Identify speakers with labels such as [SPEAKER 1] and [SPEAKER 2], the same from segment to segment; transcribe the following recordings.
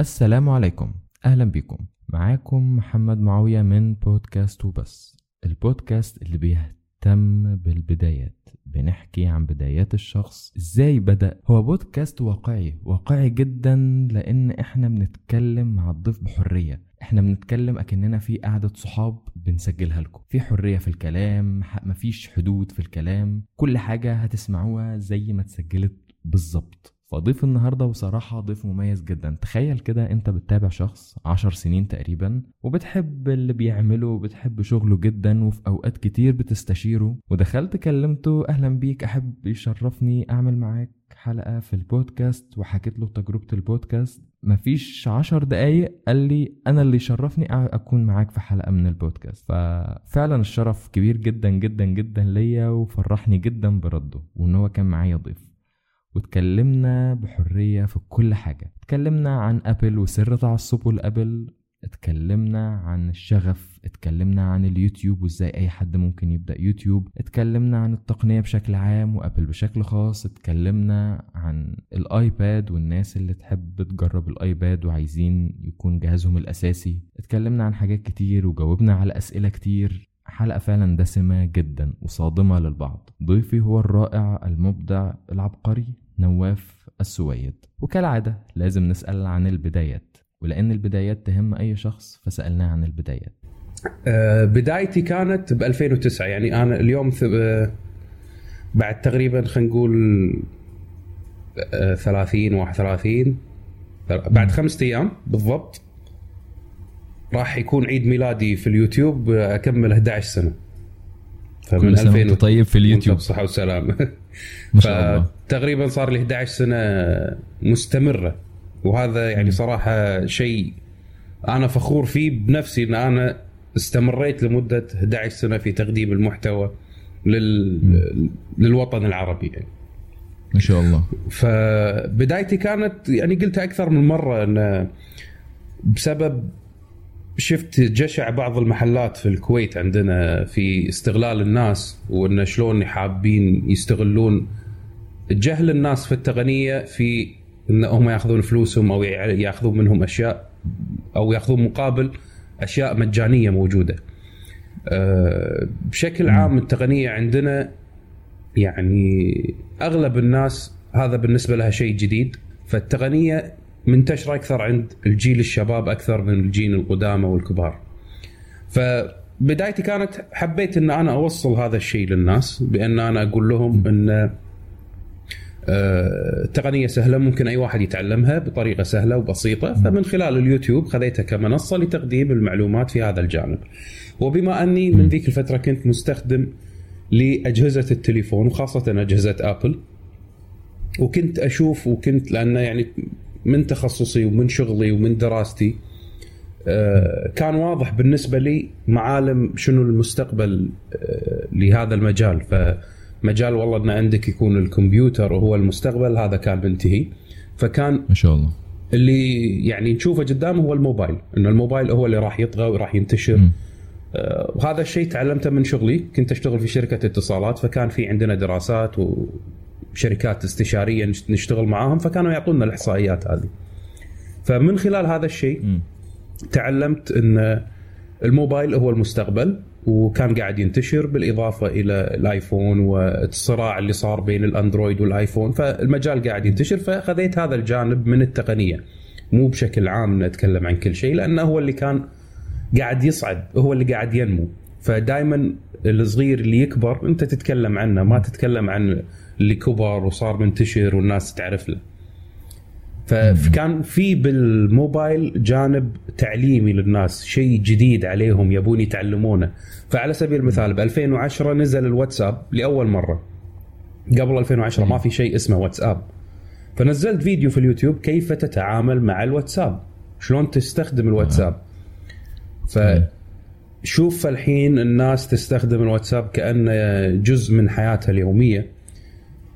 [SPEAKER 1] السلام عليكم. أهلا بكم. معاكم محمد معاوية من بودكاست وبس. البودكاست اللي بيهتم بالبدايات. بنحكي عن بدايات الشخص. إزاي بدأ؟ هو بودكاست واقعي. واقعي جدا لأن إحنا بنتكلم مع الضيف بحرية. إحنا بنتكلم أكننا في قعدة صحاب بنسجلها لكم. في حرية في الكلام مفيش حدود في الكلام. كل حاجة هتسمعوها زي ما اتسجلت بالظبط. فضيف النهاردة بصراحة ضيف مميز جدا. تخيل كده أنت بتتابع شخص عشر سنين تقريبا وبتحب اللي بيعمله وبتحب شغله جدا وفي أوقات كتير بتستشيره ودخلت كلمته أهلا بيك أحب يشرفني أعمل معاك حلقة في البودكاست وحكيت له تجربة البودكاست. مفيش عشر دقايق قال لي أنا اللي يشرفني أ- أكون معاك في حلقة من البودكاست. ففعلا الشرف كبير جدا جدا جدا ليا وفرحني جدا برده وإن هو كان معايا ضيف. واتكلمنا بحرية في كل حاجة. اتكلمنا عن أبل وسر تعصبه لأبل. اتكلمنا عن الشغف. اتكلمنا عن اليوتيوب وإزاي أي حد ممكن يبدأ يوتيوب. اتكلمنا عن التقنية بشكل عام وأبل بشكل خاص. اتكلمنا عن الآيباد والناس اللي تحب تجرب الآيباد وعايزين يكون جهازهم الأساسي. اتكلمنا عن حاجات كتير وجاوبنا على أسئلة كتير. حلقة فعلا دسمة جدا وصادمة للبعض. ضيفي هو الرائع المبدع العبقري. نواف السويد. وكالعادة لازم نسأل عن البدايات ولأن البدايات تهم أي شخص فسألناه عن البدايات.
[SPEAKER 2] آه، بدايتي كانت ب 2009 يعني أنا اليوم آه، بعد تقريبا خلينا نقول آه، 30 31 بعد خمسة أيام بالضبط راح يكون عيد ميلادي في اليوتيوب آه، أكمل 11 سنة. فمن
[SPEAKER 1] كل سنة
[SPEAKER 2] 2000
[SPEAKER 1] وانت طيب في اليوتيوب.
[SPEAKER 2] بصحة وسلامة.
[SPEAKER 1] ما شاء الله.
[SPEAKER 2] فتقريبا صار لي 11 سنة مستمرة. وهذا يعني صراحة شيء أنا فخور فيه بنفسي إن أنا استمريت لمدة 11 سنة في تقديم المحتوى لل... للوطن العربي يعني.
[SPEAKER 1] ما شاء الله.
[SPEAKER 2] فبدايتي كانت يعني قلتها أكثر من مرة إن بسبب شفت جشع بعض المحلات في الكويت عندنا في استغلال الناس وإن شلون حابين يستغلون جهل الناس في التقنيه في إن هم ياخذون فلوسهم أو ياخذون منهم أشياء أو ياخذون مقابل أشياء مجانية موجودة. أه، بشكل عام التقنيه عندنا يعني أغلب الناس هذا بالنسبة لها شيء جديد فالتقنيه منتشره أكثر عند الجيل الشباب أكثر من الجيل القدامى والكبار. فبدايتي كانت حبيت إن أنا أوصل هذا الشيء للناس بأن أنا أقول لهم إن آه، التقنية سهلة ممكن أي واحد يتعلمها بطريقة سهلة وبسيطة فمن خلال اليوتيوب خذيتها كمنصة لتقديم المعلومات في هذا الجانب. وبما أني من ذيك الفترة كنت مستخدم لأجهزة التليفون وخاصة أجهزة أبل وكنت أشوف وكنت لأن يعني من تخصصي ومن شغلي ومن دراستي آه، كان واضح بالنسبة لي معالم شنو المستقبل آه، لهذا المجال. فمجال والله إن عندك يكون الكمبيوتر وهو المستقبل هذا كان منتهي فكان
[SPEAKER 1] ما شاء الله.
[SPEAKER 2] اللي يعني نشوفه قدام هو الموبايل انه الموبايل هو اللي راح يطغى وراح ينتشر.
[SPEAKER 1] مم.
[SPEAKER 2] آه، وهذا الشيء تعلمته من شغلي. كنت أشتغل في شركة اتصالات فكان في عندنا دراسات وشركات استشارية نش- نشتغل معاهم فكانوا يعطونا الإحصائيات هذه. فمن خلال هذا الشيء. تعلمت إن الموبايل هو المستقبل وكان قاعد ينتشر بالإضافة إلى الآيفون والصراع اللي صار بين الأندرويد والآيفون فالمجال قاعد ينتشر فخذيت هذا الجانب من التقنية. مو بشكل عام نتكلم عن كل شيء لأنه هو اللي كان قاعد يصعد هو اللي قاعد ينمو. فدائما الصغير اللي يكبر أنت تتكلم عنه ما تتكلم عن اللي كبر وصار منتشر والناس تعرف له. فكان في بالموبايل جانب تعليمي للناس شيء جديد عليهم يبون يتعلمونه. فعلى سبيل المثال ب 2010 نزل الواتساب لأول مرة. قبل 2010 ما في شيء اسمه واتساب. فنزلت فيديو في اليوتيوب كيف تتعامل مع الواتساب. شلون تستخدم الواتساب. فشوف الحين الناس تستخدم الواتساب كأنه جزء من حياتها اليومية.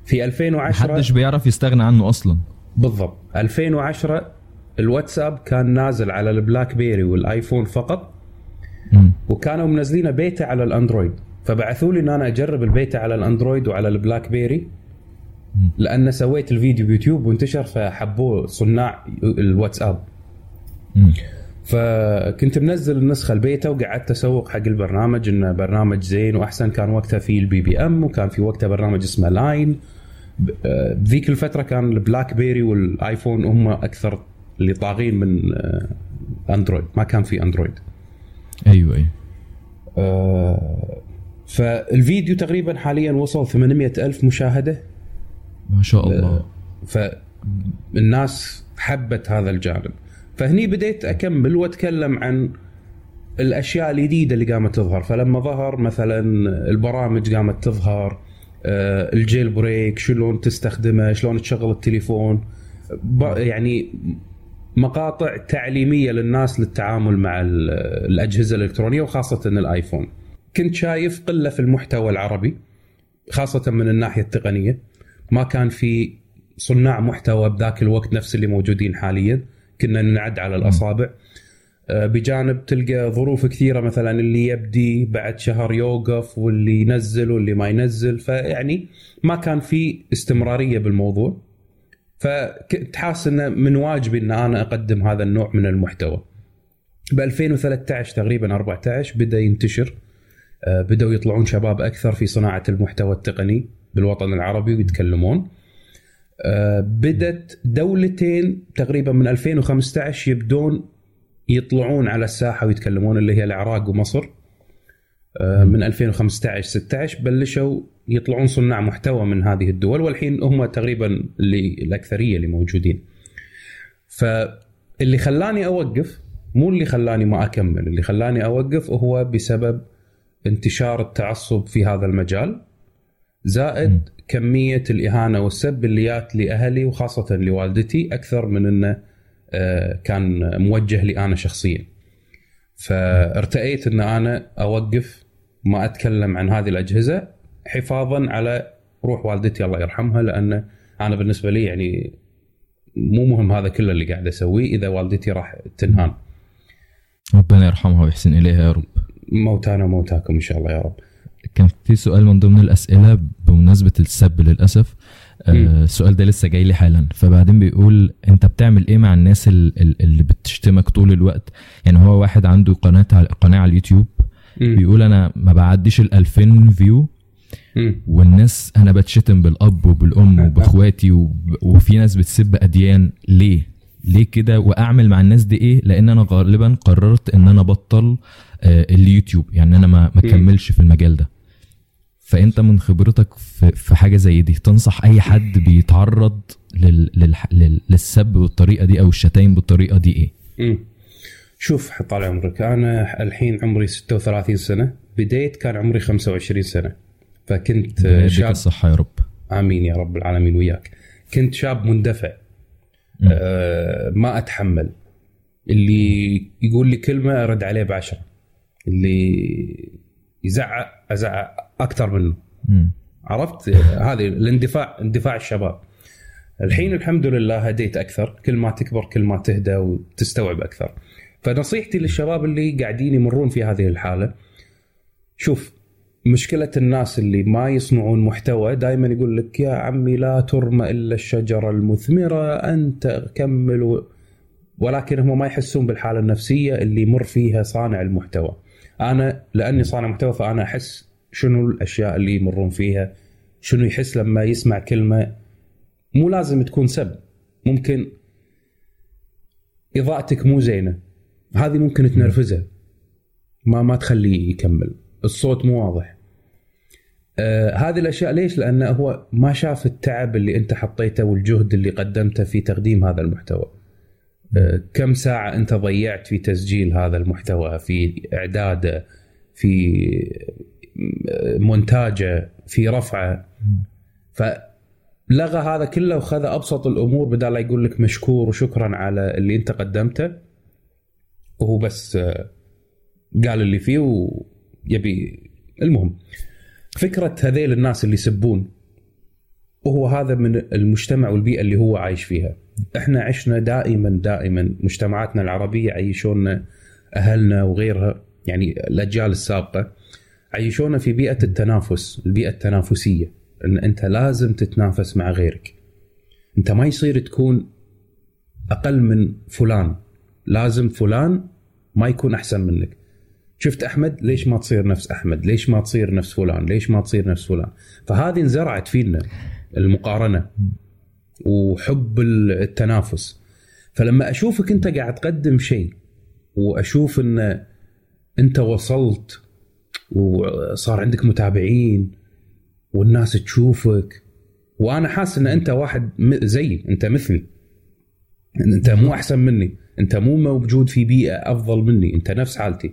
[SPEAKER 2] في 2010
[SPEAKER 1] محدش بيعرف يستغنى عنه أصلا.
[SPEAKER 2] بالضبط. 2010 الواتساب كان نازل على البلاك بيري والآيفون فقط.
[SPEAKER 1] مم.
[SPEAKER 2] وكانوا منزلينه بيتا على الأندرويد. فبعثوا لي إن أنا أجرب البيتا على الأندرويد وعلى البلاك بيري لأن سويت الفيديو بيوتيوب وانتشر فحبوه صناع الواتساب.
[SPEAKER 1] مم.
[SPEAKER 2] فكنت منزل النسخة البيتا وقعدت أسوق حق البرنامج انه برنامج زين وأحسن. كان وقتها في ال BBM وكان في وقتها برنامج اسمه Line ب- آه، بذيك الفترة كان البلاك بيري والايفون هم أكثر اللي طاغين من آه، اندرويد ما كان في اندرويد
[SPEAKER 1] أيوه أيوه.
[SPEAKER 2] آه، فالفيديو تقريبا حاليا وصل 800 ألف مشاهدة.
[SPEAKER 1] ما شاء الله.
[SPEAKER 2] فالناس حبت هذا الجانب. فهني بديت أكمل وأتكلم عن الأشياء الجديدة اللي قامت تظهر. فلما ظهر مثلا البرامج قامت تظهر آه، الجيل بريك شلون تستخدمه شلون تشغل التليفون يعني مقاطع تعليمية للناس للتعامل مع ال- الأجهزة الإلكترونية وخاصة الآيفون. كنت شايف قلة في المحتوى العربي خاصة من الناحية التقنية. ما كان في صناع محتوى بذاك الوقت نفس اللي موجودين حاليا. كنا نعد على الأصابع. آه، بجانب تلقى ظروف كثيرة مثلا اللي يبدي بعد شهر يوقف واللي ينزل واللي ما ينزل. فيعني ما كان في استمرارية بالموضوع. فكنت حاسس إنه من واجبي إن أنا أقدم هذا النوع من المحتوى. ب 2013 تقريبا 14 بدأ ينتشر. آه، بدأوا يطلعون شباب أكثر في صناعة المحتوى التقني بالوطن العربي ويتكلمون. بدت دولتين تقريبا من 2015 يبدون يطلعون على الساحة ويتكلمون اللي هي العراق ومصر. آه، من 2015 16 بلشوا يطلعون صناع محتوى من هذه الدول والحين هم تقريبا اللي الأكثرية اللي موجودين. فاللي خلاني أوقف مو اللي خلاني ما أكمل، اللي خلاني أوقف هو بسبب انتشار التعصب في هذا المجال زائد كمية الإهانة والسب اللي جات لأهلي وخاصة لوالدتي أكثر من إنه آه، كان موجه لي أنا شخصيا. فارتأيت إن أنا أوقف ما أتكلم عن هذه الأجهزة حفاظا على روح والدتي الله يرحمها لأن أنا بالنسبة لي يعني مو مهم هذا كله اللي قاعد أسويه إذا والدتي راح تنهان.
[SPEAKER 1] ربنا يرحمها ويحسن إليها يا رب.
[SPEAKER 2] موتانا موتاكم إن شاء الله يا رب.
[SPEAKER 1] كان في سؤال من ضمن الأسئلة بمناسبة السب للأسف. آه. السؤال ده لسه جاي لي حالا. فبعدين بيقول أنت بتعمل إيه مع الناس ال- ال- اللي بتشتمك طول الوقت؟ يعني هو واحد عنده قناة على قناة على اليوتيوب. بيقول أنا ما بعديش ال 2000 فيو. والناس أنا بتشتم بالأب وبالأم وبأخواتي وب- وفي ناس بتسب أديان. ليه؟ ليه كده؟ وأعمل مع الناس دي إيه؟ لأن أنا غالبا قررت إن أنا ابطل آه، اليوتيوب. يعني أنا ما ما
[SPEAKER 2] مم.
[SPEAKER 1] اكملش في المجال ده. فأنت من خبرتك في, في حاجة زي دي تنصح أي حد بيتعرض لل لل لل للسب بالطريقة دي أو الشتايم بالطريقة دي إيه؟
[SPEAKER 2] مم. شوف طال عمرك أنا الحين عمري 36 سنة بديت كان عمري 25 سنة فكنت شاب.
[SPEAKER 1] الصحة يا رب.
[SPEAKER 2] آمين يا رب العالمين وياك. كنت شاب مندفع.
[SPEAKER 1] مم.
[SPEAKER 2] آه ما أتحمل. اللي يقول لي كلمة أرد عليه بعشرة. اللي يزعق أزعق. أكثر منه. عرفت؟ هذه الاندفاع اندفاع الشباب. الحين الحمد لله هديت أكثر. كل ما تكبر كل ما تهدى وتستوعب أكثر. فنصيحتي للشباب اللي قاعدين يمرون في هذه الحالة شوف مشكلة الناس اللي ما يصنعون محتوى دائما يقول لك يا عمي لا ترمى إلا الشجرة المثمرة أنت كمل و... ولكن هم ما يحسون بالحالة النفسية اللي يمر فيها صانع المحتوى. أنا لأني صانع محتوى فأنا أحس شنو الأشياء اللي يمرون فيها؟ شنو يحس لما يسمع كلمة؟ مو لازم تكون سب. ممكن إضاءتك مو زينة. هذه ممكن تنرفزه ما ما تخليه يكمل. الصوت مو واضح. آه هذه الأشياء ليش؟ لأنه هو ما شاف التعب اللي أنت حطيته والجهد اللي قدمته في تقديم هذا المحتوى. آه كم ساعة أنت ضيعت في تسجيل هذا المحتوى، في إعداده، في مونتاجه، في رفعه. فلغى هذا كله وخذ أبسط الأمور بدال لا يقول لك مشكور وشكرا على اللي أنت قدمته. وهو بس آه، قال اللي فيه ويبي المهم فكرة هذيل الناس اللي يسبون وهو هذا من المجتمع والبيئة اللي هو عايش فيها إحنا عشنا دائما دائما مجتمعاتنا العربية عيشونا أهلنا وغيرها يعني الأجيال السابقة عيشونا في بيئة التنافس البيئة التنافسية إن أنت لازم تتنافس مع غيرك. أنت ما يصير تكون أقل من فلان. لازم فلان ما يكون أحسن منك. شفت أحمد؟ ليش ما تصير نفس أحمد؟ ليش ما تصير نفس فلان؟ ليش ما تصير نفس فلان؟ فهذه انزرعت فينا المقارنة وحب التنافس. فلما أشوفك أنت قاعد تقدم شيء وأشوف إن أنت وصلت وصار عندك متابعين والناس تشوفك. وأنا حاسس إن أنت واحد زيي أنت مثلي. أنت مو أحسن مني. أنت مو موجود في بيئة أفضل مني. أنت نفس حالتي.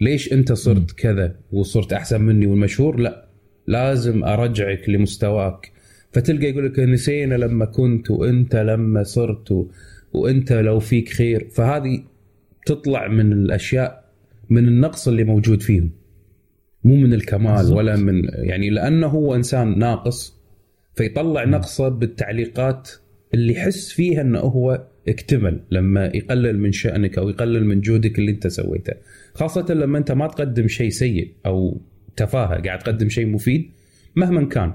[SPEAKER 2] ليش أنت صرت كذا وصرت أحسن مني والمشهور؟ لا. لازم أرجعك لمستواك. فتلقى يقول لك نسينا لما كنت وأنت لما صرت و... وأنت لو فيك خير. فهذه تطلع من الأشياء من النقص اللي موجود فيهم. مو من الكمال بالزبط. ولا من يعني لأنه هو إنسان ناقص فيطلع نقصه بالتعليقات اللي يحس فيها إنه هو اكتمل لما يقلل من شأنك أو يقلل من جودك اللي أنت سويته. خاصة لما أنت ما تقدم شيء سيء أو تفاهة قاعد تقدم شيء مفيد مهما كان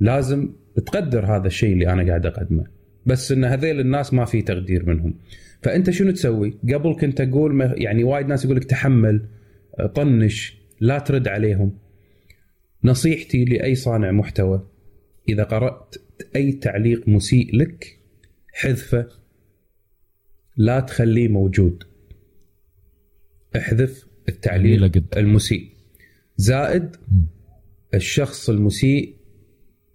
[SPEAKER 2] لازم تقدر هذا الشيء اللي أنا قاعد أقدمه. بس إن هذيل الناس ما في تقدير منهم. فأنت شنو تسوي؟ قبل كنت أقول يعني وايد ناس يقول لك تحمل طنش لا ترد عليهم. نصيحتي لأي صانع محتوى إذا قرأت أي تعليق مسيء لك حذفه. لا تخليه موجود. احذف التعليق المسيء. زائد الشخص المسيء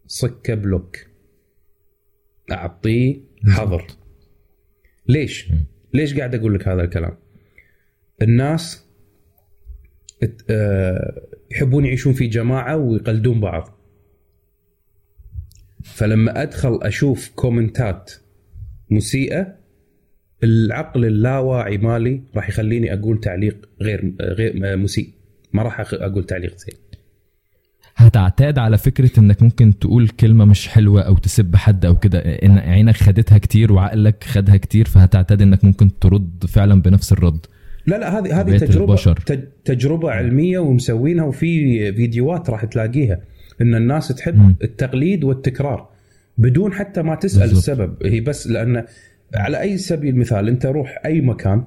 [SPEAKER 2] صكه بلوك. أعطيه حظر. ليش؟ ليش قاعد أقول لك هذا الكلام؟ الناس يحبون يعيشون في جماعة ويقلدون بعض. فلما أدخل أشوف كومنتات مسيئة العقل اللاواعي مالي راح يخليني أقول تعليق غير غير مسيء. ما راح أقول تعليق زين.
[SPEAKER 1] هتعتاد على فكرة إنك ممكن تقول كلمة مش حلوة أو تسب حد أو كده. إن عينك خدتها كتير وعقلك خدها كتير فهتعتاد إنك ممكن ترد فعلا بنفس الرد.
[SPEAKER 2] لا لا هذه هذه تجربه البشر. تجربة علمية ومسوينها وفي فيديوهات راح تلاقيها إن الناس تحب م. التقليد والتكرار بدون حتى ما تسأل بالزبط. السبب هي بس لأن على أي سبيل المثال أنت روح أي مكان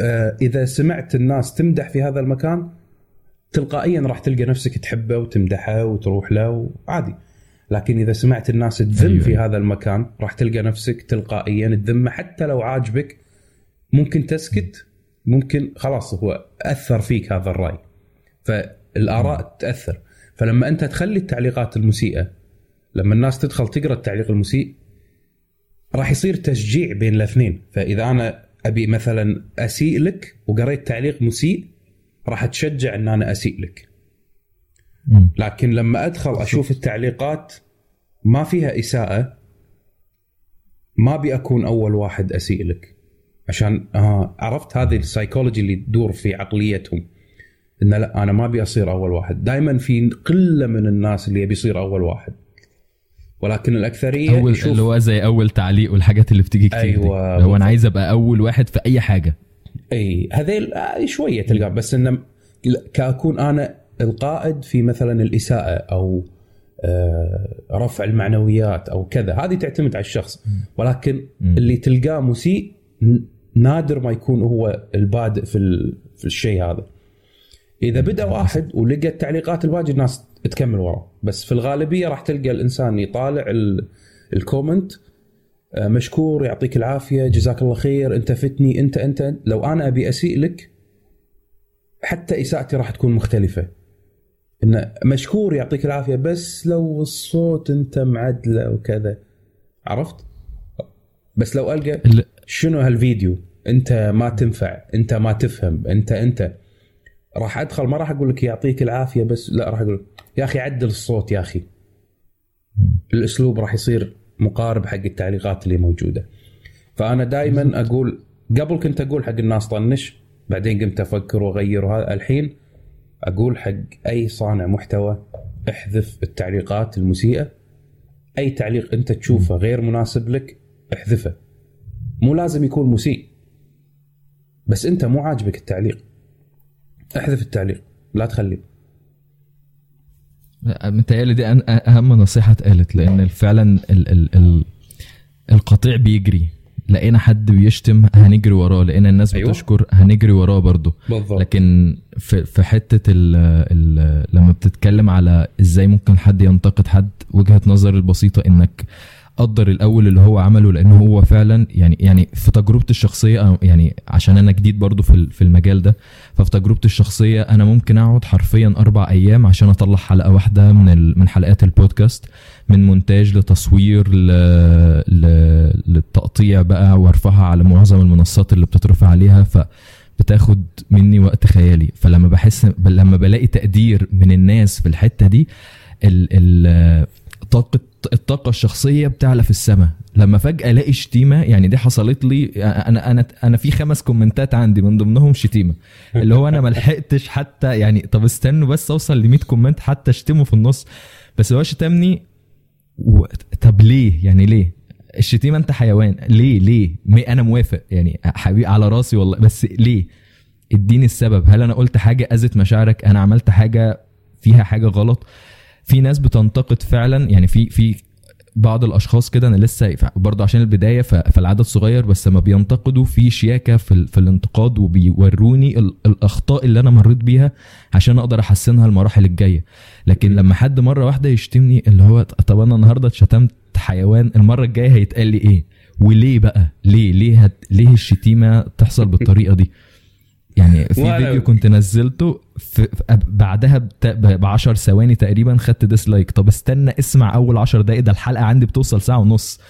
[SPEAKER 2] آه، إذا سمعت الناس تمدح في هذا المكان تلقائيا راح تلقى نفسك تحبه وتمدحه وتروح له وعادي لكن إذا سمعت الناس تذم أيوة. في هذا المكان راح تلقى نفسك تلقائيا تذمه حتى لو عاجبك ممكن تسكت ممكن خلاص هو أثر فيك هذا الرأي. فالآراء تأثر. فلما أنت تخلي التعليقات المسيئة لما الناس تدخل تقرأ التعليق المسيء راح يصير تشجيع بين الاثنين. فإذا أنا أبي مثلا أسيء لك وقريت تعليق مسيء راح أتشجع إن أنا أسيء لك. لكن لما أدخل أشوف التعليقات ما فيها إساءة ما أبي أكون أول واحد أسيء لك. عشان آه عرفت هذه السايكولوجي اللي تدور في عقليتهم. إن لا أنا ما أبي أصير أول واحد. دائما في قله من الناس اللي يبي يصير أول واحد. ولكن الأكثرية
[SPEAKER 1] أول اللي هو زي أول تعليق والحاجات اللي بتيجي كتير أيوه هو أنا عايز أبقى أول واحد في أي حاجة.
[SPEAKER 2] إي هذيل آه، شوية تلقى. بس انه كأكون أنا القائد في مثلا الإساءة أو آه، رفع المعنويات أو كذا. هذه تعتمد على الشخص. ولكن اللي تلقاه مسيء نادر ما يكون هو البادئ في في الشيء هذا. إذا بدأ واحد ولقى التعليقات الواجد الناس تكمل وراه. بس في الغالبية راح تلقى الإنسان يطالع الكومنت آه، مشكور يعطيك العافية جزاك الله خير أنت فتني انت أنت. لو أنا أبي أسيء لك حتى إساءتي راح تكون مختلفة. انه مشكور يعطيك العافية بس لو الصوت انت معدله وكذا. عرفت؟ بس لو ألقى شنو هالفيديو؟ انت ما تنفع انت ما تفهم انت انت. راح ادخل ما راح أقول لك يعطيك العافية بس لا راح أقول يا أخي عدل الصوت يا أخي. الأسلوب راح يصير مقارب حق التعليقات اللي موجودة. فأنا دائما أقول قبل كنت أقول حق الناس طنش بعدين قمت أفكر وأغير. وهذا الحين أقول حق أي صانع محتوى احذف التعليقات المسيئة. أي تعليق أنت تشوفه غير مناسب لك احذفه. مو لازم يكون مسيء. بس انت مو عاجبك التعليق. احذف التعليق لا تخليه.
[SPEAKER 1] متهيألي دي أهم نصيحة اتقالت لأن فعلا ال ال ال القطيع بيجري. لقينا حد بيشتم هنجري وراه. لقينا الناس
[SPEAKER 2] أيوة.
[SPEAKER 1] بتشكر هنجري وراه برضه.
[SPEAKER 2] بالضبط.
[SPEAKER 1] لكن في في حتة ال ال لما بتتكلم على إزاي ممكن حد ينتقد حد وجهة نظر البسيطه إنك قدر الأول اللي هو عمله لأن هو فعلا يعني يعني في تجربتي الشخصية يعني عشان أنا جديد برضو في في المجال ده ففي تجربتي الشخصية أنا ممكن أقعد حرفيا أربع أيام عشان أطلع حلقة واحدة من من حلقات البودكاست من مونتاج لتصوير ل... ل... للتقطيع بقى وأرفعها على معظم المنصات اللي بتترفع عليها ف بتاخد مني وقت خيالي. فلما بحس لما بلاقي تقدير من الناس في الحتة دي ال ال طاقة الطاقة الشخصية بتعلى في السماء. لما فجأة ألاقي شتيمة يعني دي حصلت لي أنا أنا أنا في خمس comment ات عندي من ضمنهم شتيمة. اللي هو أنا ما لحقتش حتى يعني طب استنوا بس أوصل ل 100 comment حتى أشتمه في النص. بس هو شتمني و... طب ليه؟ يعني ليه؟ الشتيمة أنت حيوان. ليه؟ ليه؟ أنا موافق. يعني حبيبي على راسي والله. بس ليه؟ اديني السبب. هل أنا قلت حاجة أذت مشاعرك؟ أنا عملت حاجة فيها حاجة غلط؟ في ناس بتنتقد فعلا يعني في في بعض الأشخاص كده أنا لسه برضه عشان البداية فالعدد صغير بس لما بينتقدوا في شياكة في, ال- في الانتقاد وبيوروني ال- الأخطاء اللي أنا مريت بيها عشان أقدر أحسنها المراحل الجاية. لكن لما حد مرة واحدة يشتمني اللي هو طب أنا النهارده اتشتمت حيوان المرة الجاية هيتقال لي إيه؟ وليه بقى؟ ليه ليه هت... ليه الشتيمة تحصل بالطريقة دي؟ يعني في فيديو كنت نزلته في في- بعدها ب 10 ثواني تقريبا خدت dislike طب استنى اسمع أول 10 دقايق ده الحلقة عندي بتوصل ساعة ونص.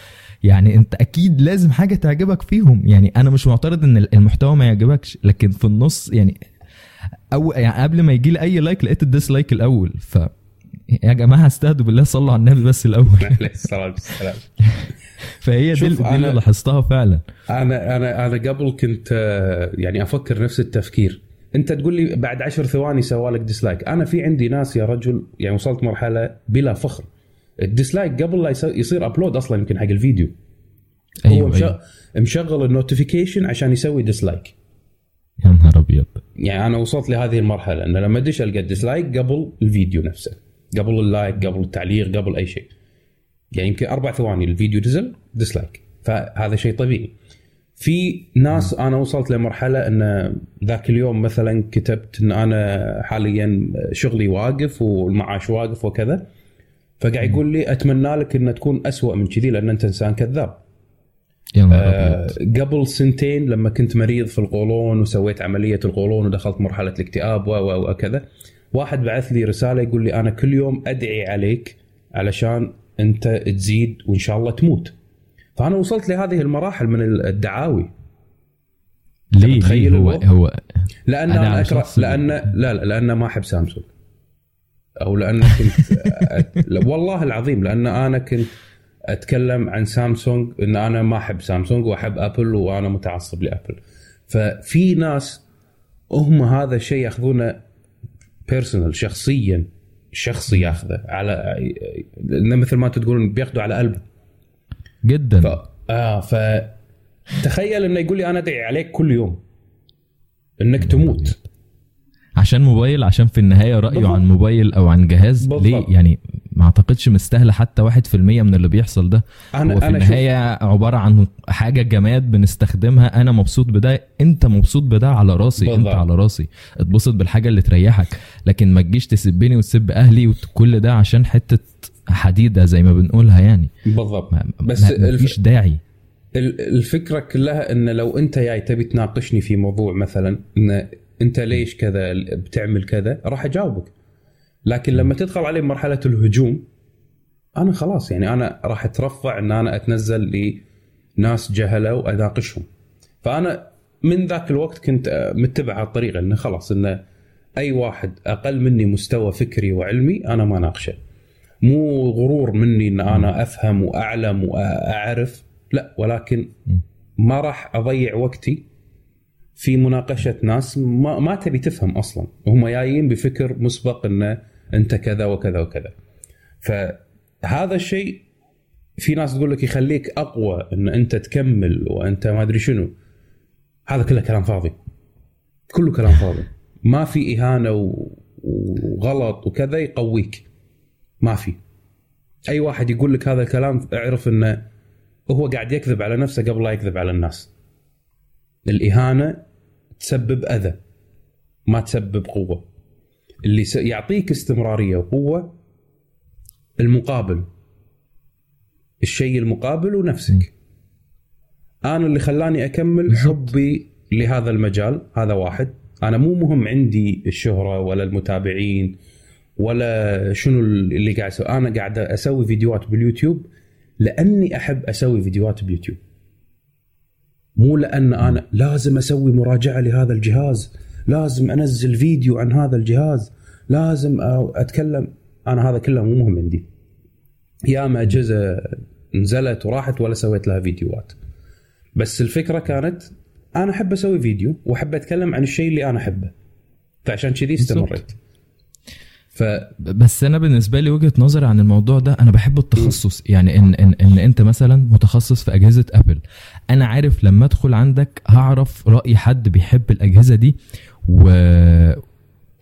[SPEAKER 1] يعني أنت أكيد لازم حاجة تعجبك فيهم. يعني أنا مش معترض إن المحتوى ما يعجبكش لكن في النص يعني أو يعني قبل ما يجي لي أي like لقيت ال dislike الأول. ف يا جماعة استهدوا بالله صلوا على النبي بس الأول.
[SPEAKER 2] عليه الصلاة والسلام.
[SPEAKER 1] فهي دي, اللي
[SPEAKER 2] أنا-
[SPEAKER 1] لاحظتها فعلا.
[SPEAKER 2] أنا أنا أنا قبل كنت آه، يعني أفكر نفس التفكير. أنت تقول لي بعد عشر ثواني سوالك dislike أنا في عندي ناس يا رجل يعني وصلت مرحلة بلا فخر. ال dislike قبل لا يصير- upload أصلا يمكن حق الفيديو. هو
[SPEAKER 1] أيوه,
[SPEAKER 2] مش-
[SPEAKER 1] أيوة.
[SPEAKER 2] مشغل ال notification عشان يسوي dislike
[SPEAKER 1] يا نهار أبيض.
[SPEAKER 2] يعني أنا وصلت لهذه المرحلة ان لما أدش ألقى ال dislike قبل الفيديو نفسه. قبل ال like قبل التعليق قبل أي شيء. يعني يمكن أربع ثواني الفيديو نزل dislike فهذا شيء طبيعي. في ناس أنا وصلت لمرحلة إن ذاك اليوم مثلا كتبت إن أنا حاليا شغلي واقف والمعاش واقف وكذا فقاعد يقول لي أتمنى لك ان تكون أسوأ من كذي لأن أنت إنسان كذاب. آه، قبل سنتين لما كنت مريض في القولون وسويت عملية القولون ودخلت مرحلة الاكتئاب و وكذا واحد بعث لي رسالة يقول لي أنا كل يوم أدعي عليك علشان أنت تزيد وإن شاء الله تموت. فأنا وصلت لهذه المراحل من الدعاوي.
[SPEAKER 1] ليه؟
[SPEAKER 2] متخيل
[SPEAKER 1] هو؟ هو
[SPEAKER 2] لأن
[SPEAKER 1] أنا
[SPEAKER 2] أنا,
[SPEAKER 1] على
[SPEAKER 2] اكره لأن لا لا لأن ما أحب سامسونج. أو لأن كنت والله العظيم لأن أنا كنت أتكلم عن سامسونج إن أنا ما أحب سامسونج وأحب أبل وأنا متعصب لأبل. ففي ناس هم هذا الشيء ياخذونه personal شخصيا. شخصي ياخذه. على مثل ما تقولون بياخذوا على قلبه.
[SPEAKER 1] جدا.
[SPEAKER 2] ف... آه ف تخيل إنه يقول لي أنا أدعي عليك كل يوم إنك تموت.
[SPEAKER 1] عشان موبايل عشان في النهاية رأيه
[SPEAKER 2] بالضبط.
[SPEAKER 1] عن موبايل أو عن جهاز.
[SPEAKER 2] بالضبط.
[SPEAKER 1] ليه يعني ما اعتقدش مستاهلة حتى 1% من اللي بيحصل ده.
[SPEAKER 2] أنا
[SPEAKER 1] هو في
[SPEAKER 2] شوف
[SPEAKER 1] النهاية عبارة عن حاجة جماد بنستخدمها. أنا مبسوط بده. أنت مبسوط بده على راسي.
[SPEAKER 2] بالضبط.
[SPEAKER 1] انت على راسي. اتبسط بالحاجة اللي تريحك. لكن ما تجيش تسبني وتسب أهلي وكل ده عشان حتة حديدة زي ما بنقولها يعني.
[SPEAKER 2] بالضبط.
[SPEAKER 1] ما
[SPEAKER 2] بس
[SPEAKER 1] مفيش داعي.
[SPEAKER 2] ال- الفكرة كلها إن لو أنت جاي تبي تناقشني في موضوع مثلا إن أنت ليش كذا بتعمل كذا راح أجاوبك. لكن لما تدخل علي مرحله الهجوم أنا خلاص يعني أنا راح أترفع إن أنا أتنزل لناس جهلة وأناقشهم. فأنا من ذاك الوقت كنت آه، متبع الطريقة إنه خلاص إنه أي واحد أقل مني مستوى فكري وعلمي أنا ما ناقشه. مو غرور مني إن أنا أفهم وأعلم وأعرف لا ولكن ما راح أضيع وقتي في مناقشة ناس ما, ما تبي تفهم أصلا. وهم جايين بفكر مسبق إنه أنت كذا وكذا وكذا. فهذا الشيء في ناس تقول لك يخليك أقوى إن أنت تكمل وأنت ما أدري شنو. هذا كله كلام فاضي. كله كلام فاضي. ما في إهانة وغلط وكذا يقويك. ما في. أي واحد يقول لك هذا الكلام اعرف إنه هو قاعد يكذب على نفسه قبل لا يكذب على الناس. الإهانة تسبب أذى ما تسبب قوة. اللي يعطيك استمرارية وقوة المقابل. الشيء المقابل ونفسك. أنا اللي خلاني أكمل حبي لهذا المجال هذا واحد. أنا مو مهم عندي الشهرة ولا المتابعين ولا شنو اللي قاعد أسوي أنا قاعد أسوي فيديوهات باليوتيوب لأني أحب أسوي فيديوهات بيوتيوب. مو لأن أنا لازم أسوي مراجعة لهذا الجهاز لازم أنزل فيديو عن هذا الجهاز. لازم أتكلم. أنا هذا كله مو مهم عندي. ياما اجهزه نزلت وراحت ولا سويت لها فيديوهات. بس الفكرة كانت أنا أحب أسوي فيديو وأحب أتكلم عن الشيء اللي أنا أحبه. فعشان كذي استمريت
[SPEAKER 1] ف... بس أنا بالنسبة لي وجهة نظري عن الموضوع ده أنا بحب التخصص. يعني ان ان إن أنت مثلا متخصص في أجهزة أبل. أنا عارف لما أدخل عندك هعرف رأي حد بيحب الأجهزة دي و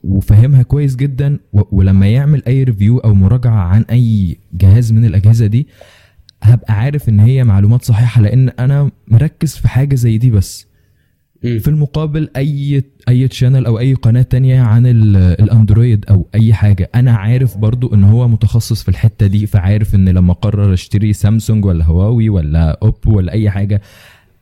[SPEAKER 1] وفهمها كويس جدا. ولما يعمل أي review أو مراجعة عن أي جهاز من الأجهزة دي هبقى عارف إن هي معلومات صحيحة لأن أنا مركز في حاجة زي دي بس في المقابل أي أي channel أو أي قناة تانية عن الأندرويد أو أي حاجة أنا عارف برضو إن هو متخصص في الحتة دي فعارف إن لما أقرر أشتري سامسونج ولا هواوي ولا اوبو ولا أي حاجة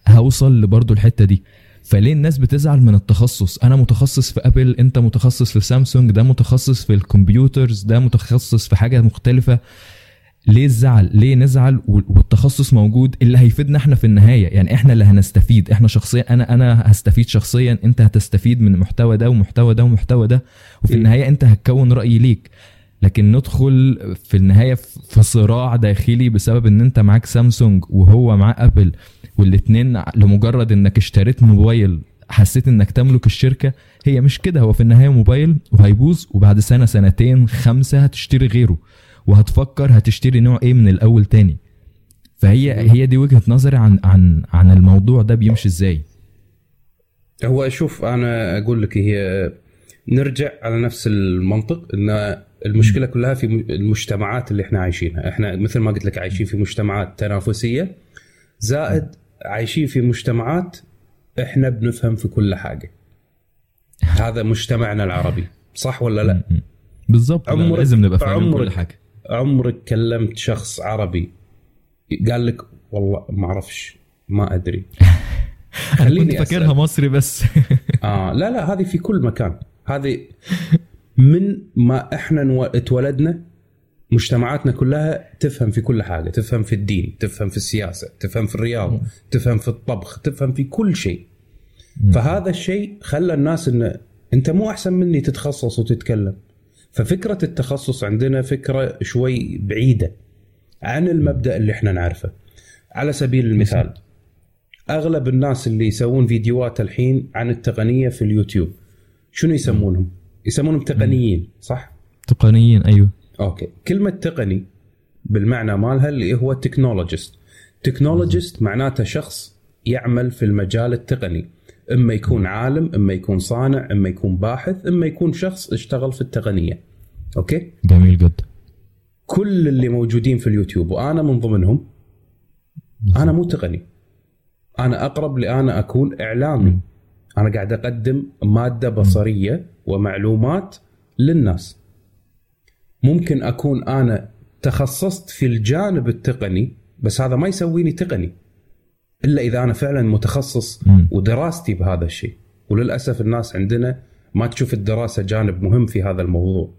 [SPEAKER 1] هوصل لبرضو الحتة دي فليه الناس بتزعل من التخصص؟ أنا متخصص في ابل أنت متخصص في سامسونج ده متخصص في ال computers ده متخصص في حاجة مختلفة. ليه الزعل؟ ليه نزعل والتخصص موجود اللي هيفيدنا إحنا في النهاية؟ يعني إحنا اللي هنستفيد. إحنا شخصيا أنا أنا هستفيد شخصيا أنت هتستفيد من المحتوى ده ومحتوى ده ومحتوى ده وفي النهاية أنت هتكون رأي ليك. لكن ندخل في النهاية في صراع داخلي بسبب إن أنت معاك سامسونج وهو معاه ابل والاثنين لمجرد إنك اشتريت موبايل حسيت إنك تملك الشركة هي مش كده هو في النهاية موبايل وهيبوظ وبعد سنة سنتين خمسة هتشتري غيره وهتفكر هتشتري نوع إيه من الأول تاني. فهي هي دي وجهة نظري عن عن عن الموضوع ده بيمشي إزاي.
[SPEAKER 2] هو شوف أنا أقول لك هي نرجع على نفس المنطق إن المشكلة كلها في المجتمعات اللي إحنا عايشينها. إحنا مثل ما قلت لك عايشين في مجتمعات تنافسية زائد عايشين في مجتمعات إحنا بنفهم في كل حاجة. هذا مجتمعنا العربي صح ولا لا؟
[SPEAKER 1] بالضبط. لازم نبقى فاهمين كل حاجة.
[SPEAKER 2] عمرك كلمت شخص عربي قال لك والله ما أعرفش ما أدري.
[SPEAKER 1] خليني كنت فاكرها مصري بس.
[SPEAKER 2] آه لا لا هذه في كل مكان. هذه من ما إحنا اتولدنا مجتمعاتنا كلها تفهم في كل حاجة تفهم في الدين تفهم في السياسة تفهم في الرياضة تفهم في الطبخ تفهم في كل شيء. فهذا الشيء خلى الناس انه أنت مو أحسن مني تتخصص وتتكلم. ففكرة التخصص عندنا فكرة شوي بعيدة عن المبدأ اللي إحنا نعرفه. على سبيل المثال أغلب الناس اللي يسوون فيديوهات الحين عن التقنية في اليوتيوب شنو يسمونهم؟ يسمونهم تقنيين صح؟
[SPEAKER 1] تقنيين أيوه.
[SPEAKER 2] أوكي. كلمة تقني بالمعنى مالها اللي هو technologist technologist معناته شخص يعمل في المجال التقني. إما يكون عالم إما يكون صانع إما يكون باحث إما يكون شخص اشتغل في التقنية. أوكي؟
[SPEAKER 1] جميل جدا
[SPEAKER 2] كل اللي موجودين في اليوتيوب وأنا من ضمنهم أنا مو تقني. أنا أقرب لأنا أكون إعلامي. أنا قاعد أقدم مادة بصرية ومعلومات للناس. ممكن أكون أنا تخصصت في الجانب التقني بس هذا ما يسويني تقني إلا إذا أنا فعلا متخصص ودراستي بهذا الشيء وللأسف الناس عندنا ما تشوف الدراسة جانب مهم في هذا الموضوع.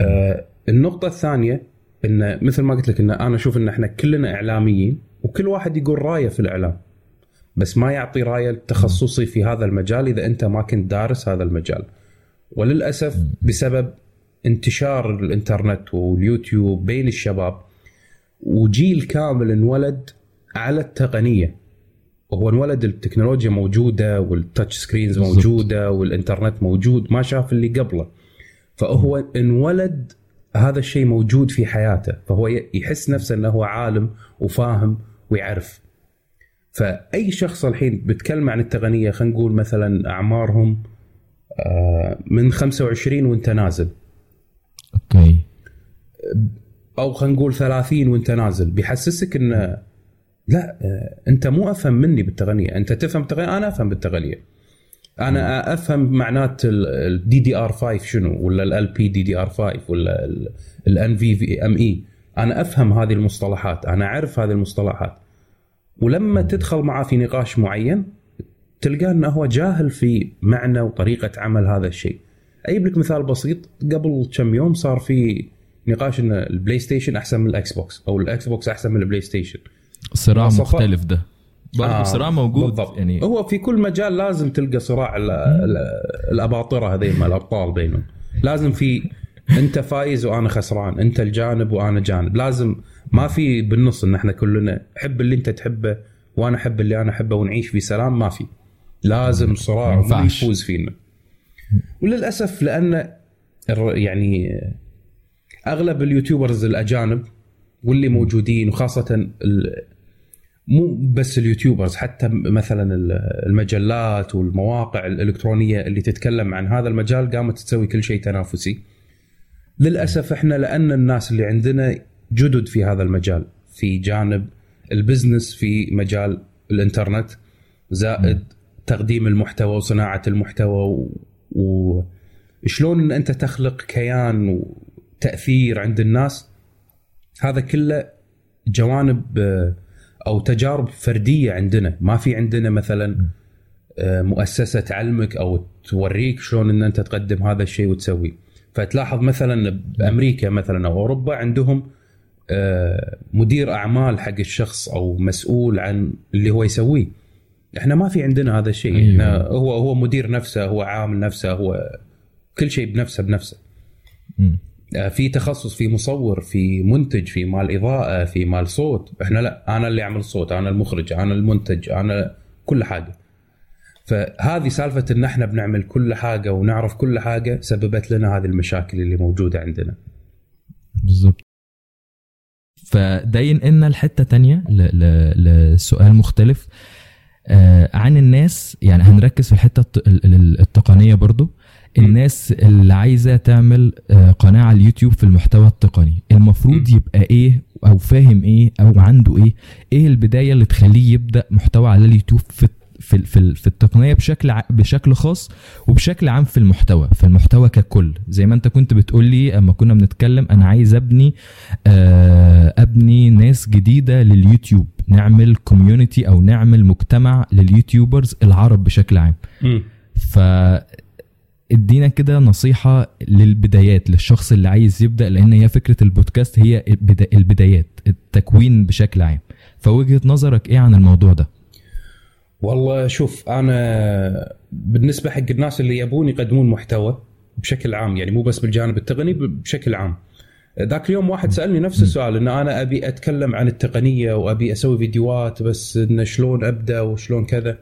[SPEAKER 2] آه النقطة الثانية إن مثل ما قلت لك إن أنا أشوف إن إحنا كلنا إعلاميين وكل واحد يقول رأيه في الإعلام. بس ما يعطي رايه التخصصي في هذا المجال إذا أنت ما كنت دارس هذا المجال. وللأسف بسبب انتشار الانترنت واليوتيوب بين الشباب وجيل كامل انولد على التقنية. وهو انولد التكنولوجيا موجودة وال touch screens موجودة والانترنت موجود ما شاف اللي قبله. فهو انولد هذا الشيء موجود في حياته. فهو يحس نفسه إنه هو عالم وفاهم ويعرف. فأي شخص الحين بتكلم عن التقنية خلينا نقول مثلا أعمارهم آه، من 25 وانت نازل.
[SPEAKER 1] أوكي.
[SPEAKER 2] أو خلينا نقول 30 وأنت نازل بيحسسك إن لا أنت مو أفهم مني بالتقنية. أنت تفهم بالتقنية أنا أفهم بالتقنية. أنا أفهم معنات ال DDR 5 شنو ولا ال GDDR 5 ولا ال NVMe أنا أفهم هذه المصطلحات أنا أعرف هذه المصطلحات. ولما تدخل معه في نقاش معين تلقاه إنه هو جاهل في معنى وطريقة عمل هذا الشيء. أجيب لك مثال بسيط. قبل كم يوم صار في نقاش إن البلاي ستيشن أحسن من الإكس بوكس أو الإكس بوكس أحسن من البلاي ستيشن
[SPEAKER 1] صراع مختلف ده. برضه آه صراع موجود
[SPEAKER 2] بالضبط. يعني هو في كل مجال لازم تلقى صراع الأباطرة هذين الأبطال بينهم لازم في أنت فايز وأنا خسران أنت الجانب وأنا جانب. لازم ما في بالنص إن إحنا كلنا حب اللي أنت تحبه وأنا أحب اللي أنا أحبه ونعيش في سلام ما في. لازم صراع ومن يفوز فينا. وللأسف لأن يعني أغلب اليوتيوبرز الأجانب واللي موجودين وخاصة مو بس ال YouTubers حتى مثلا المجلات والمواقع الإلكترونية اللي تتكلم عن هذا المجال قامت تسوي كل شيء تنافسي. للأسف إحنا لأن الناس اللي عندنا جدد في هذا المجال في جانب ال business في مجال الإنترنت زائد تقديم المحتوى وصناعة المحتوى وشلون إن أنت تخلق كيان وتأثير عند الناس هذا كله جوانب أو تجارب فردية عندنا. ما في عندنا مثلا آه، مؤسسة تعلمك أو توريك شلون إن أنت تقدم هذا الشيء وتسوي. فتلاحظ مثلا بأمريكا مثلا أو أوروبا عندهم آه، مدير أعمال حق الشخص أو مسؤول عن اللي هو يسويه. إحنا ما في عندنا هذا الشيء. أيوة. إحنا هو هو مدير نفسه هو عامل نفسه هو كل شيء بنفسه بنفسه. م. آه، في تخصص في مصور في منتج في مال إضاءة في مال صوت. إحنا لا أنا اللي أعمل صوت أنا المخرج أنا المنتج أنا كل حاجة. فهذه سالفة إن إحنا بنعمل كل حاجة ونعرف كل حاجة سببت لنا هذه المشاكل اللي موجودة عندنا.
[SPEAKER 1] بالضبط. فده ينقلنا لحته تانية لسؤال مختلف. عن الناس يعني هنركز في الحتة التقنية برضو. الناس اللي عايزة تعمل آه، قناة على اليوتيوب في المحتوى التقني المفروض يبقى إيه أو فاهم إيه أو عنده إيه إيه البداية اللي تخليه يبدأ محتوى على اليوتيوب في في في, في التقنية بشكل بشكل خاص وبشكل عام في المحتوى في المحتوى ككل. زي ما انت كنت بتقول لي اما كنا بنتكلم أنا عايز ابني آه، ابني ناس جديدة لليوتيوب. نعمل community أو نعمل مجتمع لل YouTubers العرب بشكل عام. ف ادينا كده نصيحة للبدايات للشخص اللي عايز يبدأ لأن هي فكرة البودكاست هي البدايات التكوين بشكل عام. فوجهة نظرك إيه عن الموضوع ده؟
[SPEAKER 2] والله شوف أنا بالنسبة حق الناس اللي يبون يقدمون محتوى بشكل عام يعني مو بس بالجانب التقني بشكل عام. ذاك اليوم واحد سألني نفس السؤال إن أنا أبي أتكلم عن التقنية وأبي أسوي فيديوهات بس انه شلون أبدأ وشلون كذا.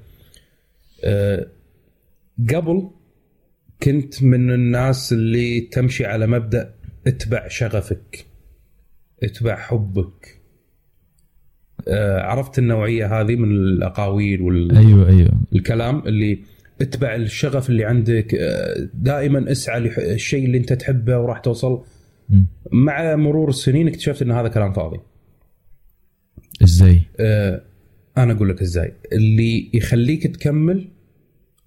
[SPEAKER 2] أه قبل كنت من الناس اللي تمشي على مبدأ اتبع شغفك اتبع حبك. عرفت النوعية هذه من الأقاويل وال
[SPEAKER 1] أيوه أيوه.
[SPEAKER 2] الكلام اللي اتبع الشغف اللي عندك آه دائما اسعى للشيء اللي انت تحبه وراح توصل. م. مع مرور السنين اكتشفت إن هذا كلام فاضي.
[SPEAKER 1] إزاي؟
[SPEAKER 2] آه أنا أقول لك إزاي. اللي يخليك تكمل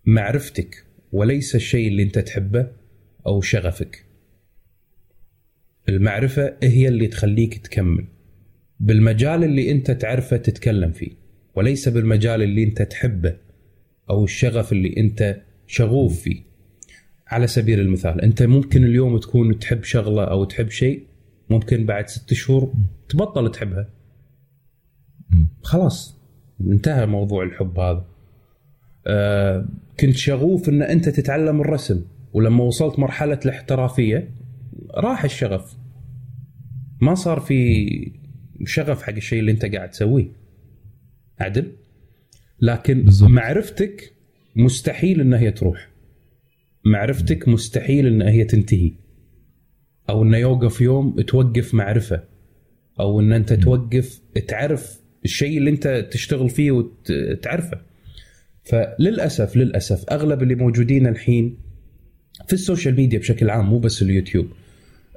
[SPEAKER 2] معرفتك وليس الشيء اللي انت تحبه أو شغفك. المعرفة هي اللي تخليك تكمل. بالمجال اللي انت تعرفه تتكلم فيه وليس بالمجال اللي انت تحبه أو الشغف اللي انت شغوف فيه. على سبيل المثال انت ممكن اليوم تكون تحب شغلة أو تحب شيء ممكن بعد ست شهور تبطل تحبها. خلاص انتهى موضوع الحب هذا. آه كنت شغوف إن أنت تتعلم الرسم ولما وصلت مرحلة الاحترافية راح الشغف. ما صار في شغف حق الشيء اللي انت قاعد تسويه. عدل؟ لكن بالزبط. معرفتك مستحيل إن هي تروح. معرفتك مستحيل إن هي تنتهي. أو إنه يوقف يوم توقف معرفة. أو إن أنت توقف تعرف الشيء اللي أنت تشتغل فيه وتعرفه. فللاسف للأسف أغلب اللي موجودين الحين في ال social media بشكل عام مو بس اليوتيوب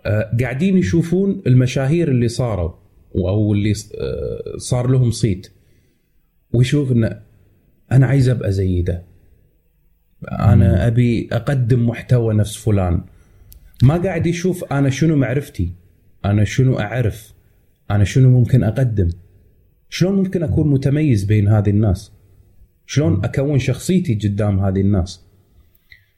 [SPEAKER 2] آه، قاعدين يشوفون المشاهير اللي صاروا. أو اللي آه، صار لهم صيت. ويشوف إنه أنا عايز أبقى زي ده. أنا أبي أقدم محتوى نفس فلان. ما قاعد يشوف أنا شنو معرفتي. أنا شنو أعرف. أنا شنو ممكن أقدم. شلون ممكن أكون متميز بين هذه الناس؟ شلون أكون شخصيتي قدام هذه الناس؟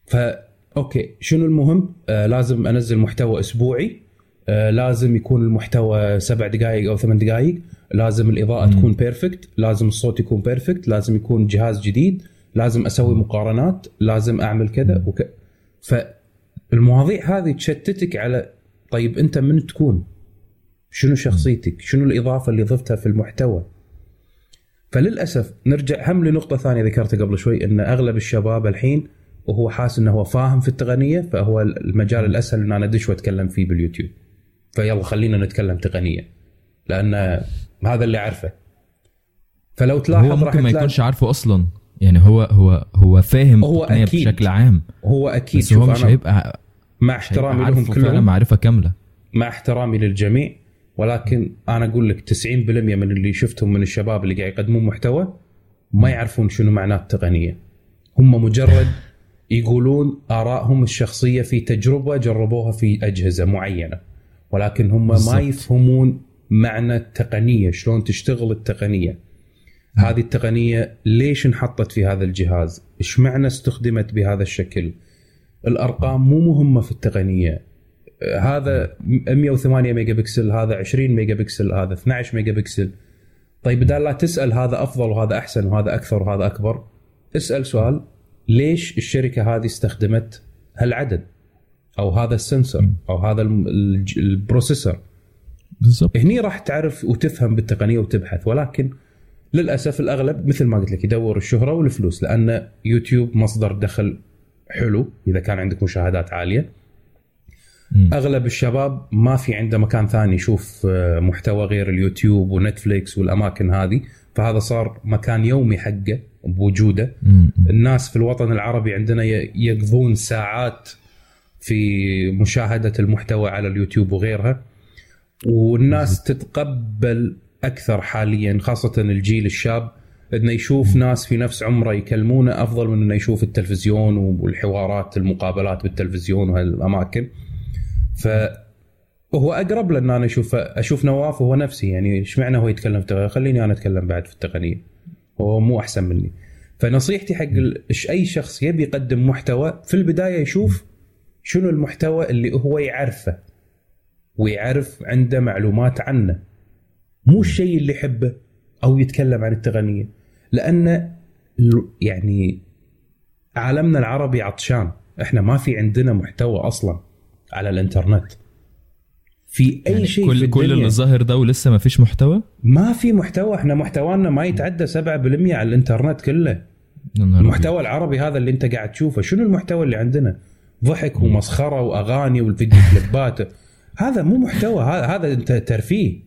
[SPEAKER 2] فا أوكي شنو المهم؟ آه لازم أنزل محتوى أسبوعي. لازم يكون المحتوى سبع دقائق أو ثمان دقائق لازم الإضاءة
[SPEAKER 1] مم.
[SPEAKER 2] تكون perfect لازم الصوت يكون perfect لازم يكون جهاز جديد. لازم أسوي مقارنات. لازم أعمل كذا وك... فالمواضيع هذه تشتتك على طيب أنت من تكون؟ شنو شخصيتك؟ شنو الإضافة اللي ضفتها في المحتوى؟ فللأسف نرجع هم لنقطة ثانية ذكرتها قبل شوي إن أغلب الشباب الحين وهو حاس إنه هو فاهم في التقنية فهو المجال الأسهل إن أنا أدش وأتكلم فيه باليوتيوب. فيلا خلينا نتكلم تقنيه لأن هذا اللي أعرفه. فلو تلاحظ
[SPEAKER 1] هو ممكن ما يكونش عارفه أصلا. يعني هو هو هو فاهم
[SPEAKER 2] هو
[SPEAKER 1] التقنية
[SPEAKER 2] أكيد.
[SPEAKER 1] بشكل عام.
[SPEAKER 2] هو أكيد.
[SPEAKER 1] بس هو مش هيبقى
[SPEAKER 2] مع احترامي لهم كلهم.
[SPEAKER 1] معرفة كاملة.
[SPEAKER 2] مع احترامي للجميع. ولكن أنا أقول لك 90% من اللي شفتهم من الشباب اللي قاعد يقدمون محتوى ما يعرفون شنو معناه التقنية. هم مجرد يقولون آرائهم الشخصية في تجربة جربوها في أجهزة معينة. ولكن هم ما
[SPEAKER 1] بالضبط.
[SPEAKER 2] يفهمون معنى التقنية شلون تشتغل التقنية. هذه التقنية ليش انحطت في هذا الجهاز؟ إيش معنى استخدمت بهذا الشكل؟ الأرقام مو مهمة في التقنية. هذا 108 ميجا بكسل هذا 20 ميجا بكسل هذا 12 ميجا بكسل طيب بدال لا تسأل هذا أفضل وهذا أحسن وهذا أكثر وهذا أكبر اسأل سؤال ليش الشركة هذه استخدمت هالعدد؟ أو هذا ال sensor أو هذا ال processor
[SPEAKER 1] بالضبط.
[SPEAKER 2] هني راح تعرف وتفهم بالتقنية وتبحث ولكن للأسف الأغلب مثل ما قلت لك يدور الشهرة والفلوس لأن يوتيوب مصدر دخل حلو إذا كان عندك مشاهدات عالية.
[SPEAKER 1] مم.
[SPEAKER 2] أغلب الشباب ما في عنده مكان ثاني يشوف آه، محتوى غير ال YouTube و Netflix والأماكن هذه فهذا صار مكان يومي حقه بوجوده.
[SPEAKER 1] مم.
[SPEAKER 2] الناس في الوطن العربي عندنا يقضون ساعات في مشاهدة المحتوى على اليوتيوب وغيرها. والناس تتقبل أكثر حاليا خاصة الجيل الشاب إنه يشوف ناس في نفس عمره يكلمونه أفضل من إنه يشوف التلفزيون والحوارات المقابلات بالتلفزيون وهالأماكن. ف وهو اقرب لأن أنا أشوف أشوف نواف وهو نفسي يعني إيش معنى هو يتكلم في التقنية؟ خليني أنا أتكلم بعد في التقنية. هو مو أحسن مني. فنصيحتي حق أي شخص يبي يقدم محتوى في البداية يشوف شنو المحتوى اللي هو يعرفه ويعرف عنده معلومات عنه؟ مو الشيء اللي يحبه أو يتكلم عن التقنية. لأن يعني عالمنا العربي عطشان. إحنا ما في عندنا محتوى أصلا على الإنترنت. في أي
[SPEAKER 1] يعني
[SPEAKER 2] شيء
[SPEAKER 1] كل
[SPEAKER 2] في
[SPEAKER 1] كل اللي ظاهر ده ولسه ما فيش محتوى؟
[SPEAKER 2] ما في محتوى. إحنا محتوانا ما يتعدى 7% على الإنترنت كله. المحتوى العربي هذا اللي أنت قاعد تشوفه. شنو المحتوى اللي عندنا؟ ضحك ومسخرة وأغاني والفيديو كليبات. هذا مو محتوى هذا هذا انت ترفيه.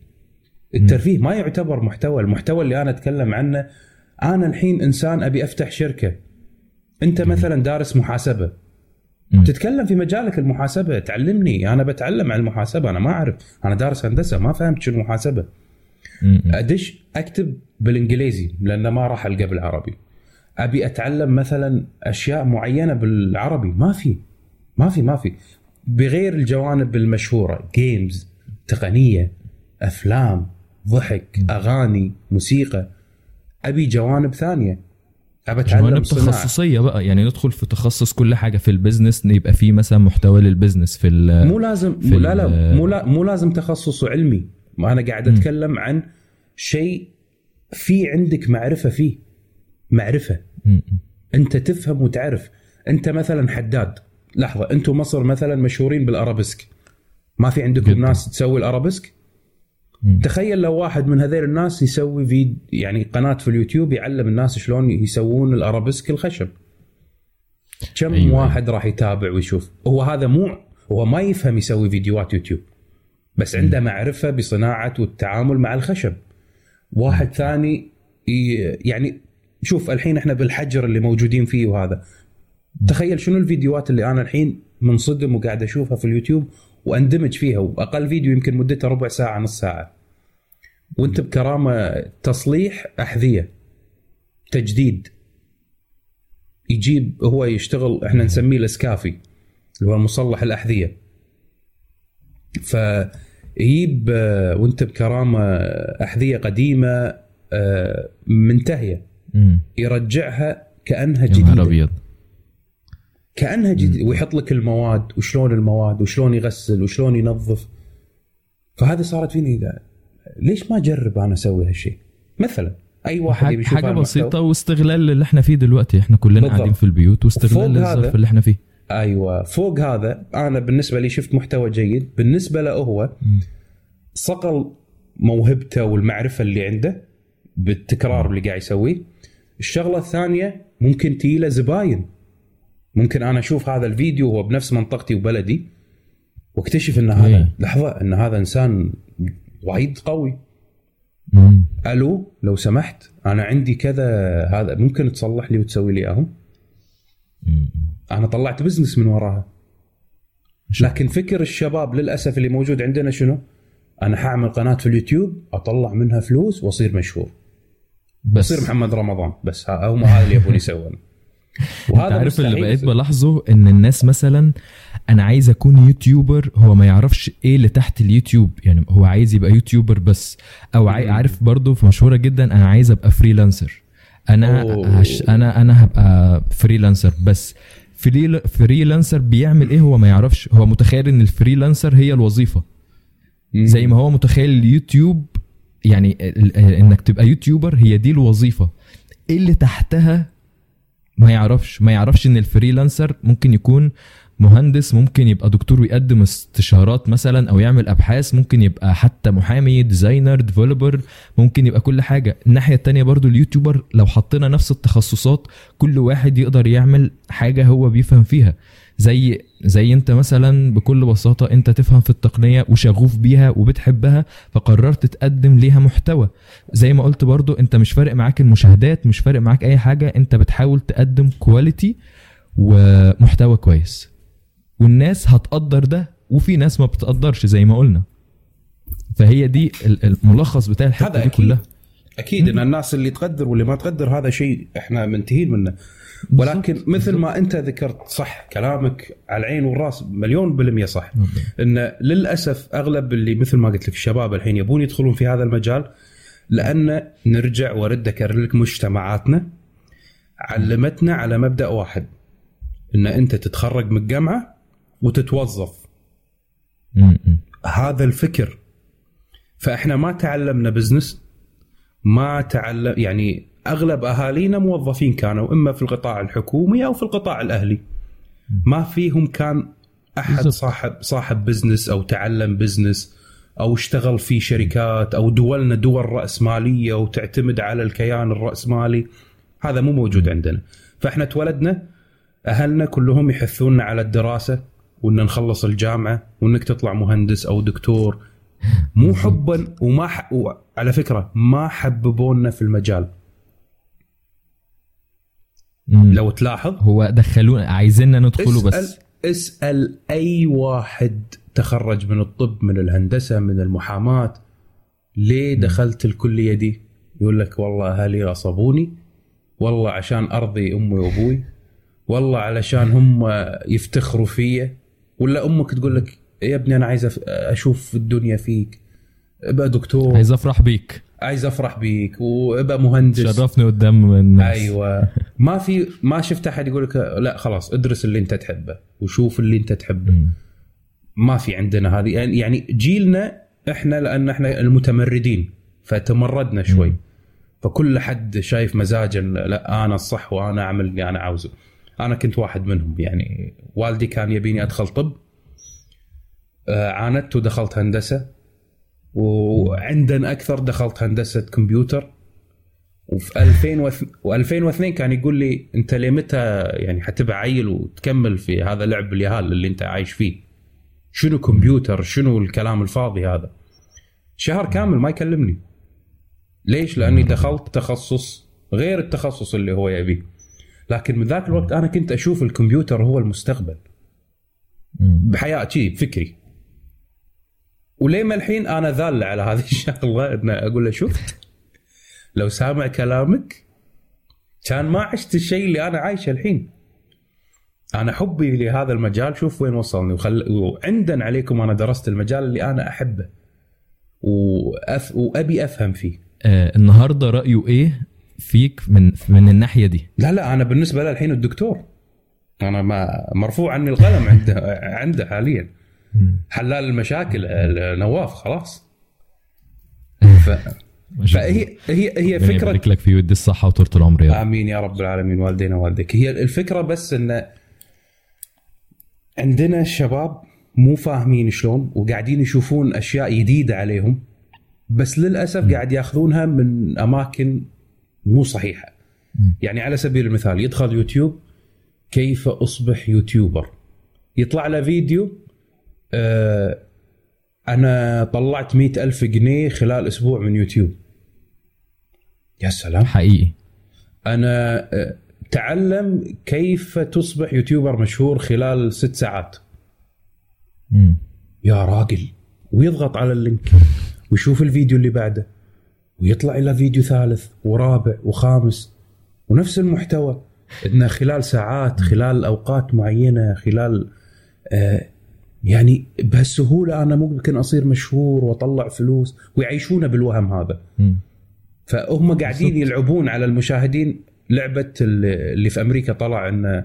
[SPEAKER 2] الترفيه ما يعتبر محتوى. المحتوى اللي أنا أتكلم عنه أنا الحين إنسان أبي أفتح شركة. أنت مثلا دارس
[SPEAKER 1] محاسبة.
[SPEAKER 2] تتكلم في مجالك المحاسبة تعلمني. أنا بتعلم عن المحاسبة أنا ما أعرف. أنا دارس هندسة ما فهمت شنو محاسبة.
[SPEAKER 1] مم.
[SPEAKER 2] أدش أكتب بالإنجليزي لأن ما راح ألقى بالعربي. أبي أتعلم مثلا أشياء معينة بالعربي ما في. ما في ما في. بغير الجوانب المشهورة games تقنية أفلام ضحك أغاني موسيقى أبي جوانب ثانية. ابي أتعلم
[SPEAKER 1] جوانب تخصصية بقى. يعني ندخل في تخصص كل حاجة في ال business يبقى في مثلا محتوى لل business في ال-
[SPEAKER 2] مو لازم
[SPEAKER 1] في
[SPEAKER 2] لا لا مو لا مو لازم تخصص علمي. ما أنا قاعد أتكلم عن شيء في عندك معرفة فيه.
[SPEAKER 1] معرفة.
[SPEAKER 2] أنت تفهم وتعرف. أنت مثلا حداد. لحظة أنتم مصر مثلا مشهورين بالأرابيسك ما في عندكم
[SPEAKER 1] جداً.
[SPEAKER 2] ناس تسوي الأرابيسك
[SPEAKER 1] مم.
[SPEAKER 2] تخيل لو واحد من هذيل الناس يسوي فيد يعني قناة في اليوتيوب يعلم الناس شلون يسوون الأرابيسك الخشب كم
[SPEAKER 1] أيوة.
[SPEAKER 2] أيوة. واحد راح يتابع ويشوف هو هذا مو هو ما يفهم يسوي فيديوهات يوتيوب بس عنده معرفة بصناعة والتعامل مع الخشب واحد ثاني يعني شوف الحين إحنا بالحجر اللي موجودين فيه وهذا تخيل شنو الفيديوهات اللي أنا الحين منصدم وقاعد أشوفها في اليوتيوب وأندمج فيها وأقل فيديو يمكن مدته ربع ساعة نص ساعة. وأنت بكرامة تصليح أحذية تجديد. يجيب هو يشتغل إحنا نسميه الإسكافي اللي هو مصلح الأحذية. فيجيب آه، وأنت بكرامة أحذية قديمة آه،
[SPEAKER 1] منتهية.
[SPEAKER 2] يرجعها كأنها
[SPEAKER 1] جديدة.
[SPEAKER 2] كأنها جديدة. ويحط لك المواد وشلون المواد وشلون يغسل وشلون ينظف. فهذه صارت فيني لا، ليش ما أجرب أنا أسوي هالشيء؟ مثلا أي واحد يبي
[SPEAKER 1] حاجة. بسيطة واستغلال اللي إحنا فيه دلوقتي. إحنا كلنا
[SPEAKER 2] بالضبط.
[SPEAKER 1] قاعدين في البيوت واستغلال
[SPEAKER 2] هذا-
[SPEAKER 1] اللي إحنا فيه.
[SPEAKER 2] أيوه. فوق هذا أنا بالنسبة لي شفت محتوى جيد. بالنسبة له هو. صقل موهبته والمعرفة اللي عنده بالتكرار اللي قاعد يسويه. الشغلة الثانية ممكن تجي له زباين. ممكن أنا أشوف هذا الفيديو وهو بنفس منطقتي وبلدي واكتشف إن هذا
[SPEAKER 1] إيه.
[SPEAKER 2] لحظة إن هذا إنسان وايد قوي
[SPEAKER 1] مم.
[SPEAKER 2] ألو لو سمحت أنا عندي كذا هذا ممكن تصلح لي وتسوي لي اياهم. أنا طلعت business من وراها لكن فكر الشباب للأسف اللي موجود عندنا شنو؟ أنا حأعمل قناة في اليوتيوب أطلع منها فلوس وأصير مشهور
[SPEAKER 1] بس
[SPEAKER 2] أصير محمد رمضان بس هم هذا اللي يبون يسوون
[SPEAKER 1] انت عارف اللي بقيت. بلاحظه؟ إن الناس مثلا أنا عايز أكون YouTuber هو ما يعرفش إيه اللي تحت اليوتيوب. يعني هو عايز يبقى YouTuber بس.
[SPEAKER 2] أو.
[SPEAKER 1] عارف برضه في مشهورة جدا أنا عايز أبقى freelancer أنا
[SPEAKER 2] أوه.
[SPEAKER 1] هش... أنا أنا هبقى freelancer بس. freel... freelancer بيعمل إيه؟ هو ما يعرفش. هو متخيل إن ال freelancer هي
[SPEAKER 2] الوظيفة.
[SPEAKER 1] زي ما هو متخيل اليوتيوب يعني إنك تبقى YouTuber هي دي الوظيفة. إيه اللي تحتها ما يعرفش ما يعرفش إن ال freelancer ممكن يكون مهندس ممكن يبقى دكتور ويقدم استشارات مثلا أو يعمل أبحاث ممكن يبقى حتى محامي designer developer ممكن يبقى كل حاجة. الناحية التانية برضو ال YouTuber لو حطينا نفس التخصصات كل واحد يقدر يعمل حاجة هو بيفهم فيها. زي زي انت مثلا بكل بساطة انت تفهم في التقنية وشغوف بيها وبتحبها فقررت تقدم ليها محتوى. زي ما قلت برضو انت مش فارق معاك المشاهدات مش فارق معاك اي حاجة انت بتحاول تقدم كواليتي ومحتوى كويس. والناس هتقدر ده وفي ناس ما بتقدرش زي ما قلنا. فهي دي ال- الملخص بتاع الحتة دي
[SPEAKER 2] أكيد.
[SPEAKER 1] كلها
[SPEAKER 2] أكيد إن الناس اللي تقدر واللي ما تقدر هذا شيء إحنا منتهين منه. ولكن. مثل ما انت ذكرت صح كلامك على العين والراس مليون بالمية صح إن للأسف أغلب اللي مثل ما قلت لك الشباب الحين يبون يدخلون في هذا المجال لأن نرجع وارد اكرر لك مجتمعاتنا علمتنا على مبدأ واحد إن أنت تتخرج من الجامعة وتتوظف. هذا الفكر فإحنا ما تعلمنا بزنس ما تعلم يعني أغلب أهالينا موظفين كانوا إما في القطاع الحكومي أو في القطاع الأهلي. ما فيهم كان
[SPEAKER 1] أحد.
[SPEAKER 2] صاحب صاحب business أو تعلم business أو اشتغل في شركات أو دولنا دول رأسمالية وتعتمد على الكيان الرأسمالي. هذا مو موجود عندنا. فإحنا تولدنا أهلنا كلهم يحثوننا على الدراسة وإن نخلص الجامعة وإنك تطلع مهندس أو دكتور. مو حبا وما ح... وعلى فكرة ما حببونا في المجال.
[SPEAKER 1] م.
[SPEAKER 2] لو تلاحظ.
[SPEAKER 1] هو دخلونا عايزيننا ندخله
[SPEAKER 2] اسأل
[SPEAKER 1] بس.
[SPEAKER 2] اسأل أي واحد تخرج من الطب من الهندسة من المحاماة. ليه دخلت الكلية دي؟ يقول لك والله أهلي غصبوني والله عشان أرضي أمي وأبوي؟ والله علشان هم يفتخروا فيا؟ ولا أمك تقول لك يا ابني أنا عايز أشوف الدنيا فيك. ابقى دكتور.
[SPEAKER 1] عايز افرح بيك.
[SPEAKER 2] عايز افرح بيك وابقى مهندس.
[SPEAKER 1] شرفني قدام الناس.
[SPEAKER 2] أيوه. ما في ما شفت أحد يقول لك لا خلاص ادرس اللي أنت تحبه وشوف اللي أنت تحبه.
[SPEAKER 1] م.
[SPEAKER 2] ما في عندنا هذه. يعني- يعني جيلنا إحنا لأن إحنا المتمردين فتمردنا شوي. فكل حد شايف مزاجا لا أنا الصح وأنا أعمل اللي أنا عاوزه. أنا كنت واحد منهم. يعني والدي كان يبيني أدخل طب آه، عاندت ودخلت هندسة. وعندنا أكثر دخلت هندسة كمبيوتر. وفي 2002 كان يقول لي أنت لمتى يعني حتبقى عيل وتكمل في هذا لعب اليهال اللي أنت عايش فيه؟ شنو كمبيوتر؟ شنو الكلام الفاضي هذا؟ شهر كامل ما يكلمني. ليش؟ لأني دخلت تخصص غير التخصص اللي هو يبيه. لكن من ذاك الوقت أنا كنت أشوف الكمبيوتر هو المستقبل. بحياتي بفكري وليه ما الحين أنا ذال على هذه الشغلة؟ ان أقول له شفت لو سامع كلامك كان ما عشت الشيء اللي أنا عايشه الحين. أنا حبي لهذا المجال شوف وين وصلني. وخل... وعندا عليكم أنا درست المجال اللي أنا أحبه. وأف... وأبي أفهم فيه.
[SPEAKER 1] آه النهارده رأيه إيه فيك من من الناحية دي؟
[SPEAKER 2] لا لا أنا بالنسبة له الحين الدكتور. أنا ما مرفوع عني القلم عنده عنده حاليا. حلال المشاكل نواف خلاص. ف...
[SPEAKER 1] شاء الله.
[SPEAKER 2] فهي هي هي فكره
[SPEAKER 1] يبارك لك في ود الصحة وطولة العمر يا رب.
[SPEAKER 2] آمين يا رب العالمين والدينا والديك هي الفكرة بس إن عندنا الشباب مو فاهمين شلون وقاعدين يشوفون أشياء جديدة عليهم بس للأسف قاعد ياخذونها من أماكن مو صحيحة.
[SPEAKER 1] مم.
[SPEAKER 2] يعني على سبيل المثال يدخل يوتيوب كيف أصبح يوتيوبر؟ يطلع له فيديو أنا طلعت مئة ألف جنيه خلال أسبوع من يوتيوب. يا سلام.
[SPEAKER 1] حقيقي.
[SPEAKER 2] أنا آه، تعلم كيف تصبح YouTuber مشهور خلال ست ساعات.
[SPEAKER 1] مم.
[SPEAKER 2] يا راجل ويضغط على ال link ويشوف الفيديو اللي بعده ويطلع إلى فيديو ثالث ورابع وخامس ونفس المحتوى. انه خلال ساعات خلال أوقات معينة خلال آه يعني بهالسهولة أنا ممكن أصير مشهور وأطلع فلوس ويعيشونا بالوهم هذا. فهم قاعدين. يلعبون على المشاهدين لعبة اللي في أمريكا طلع انه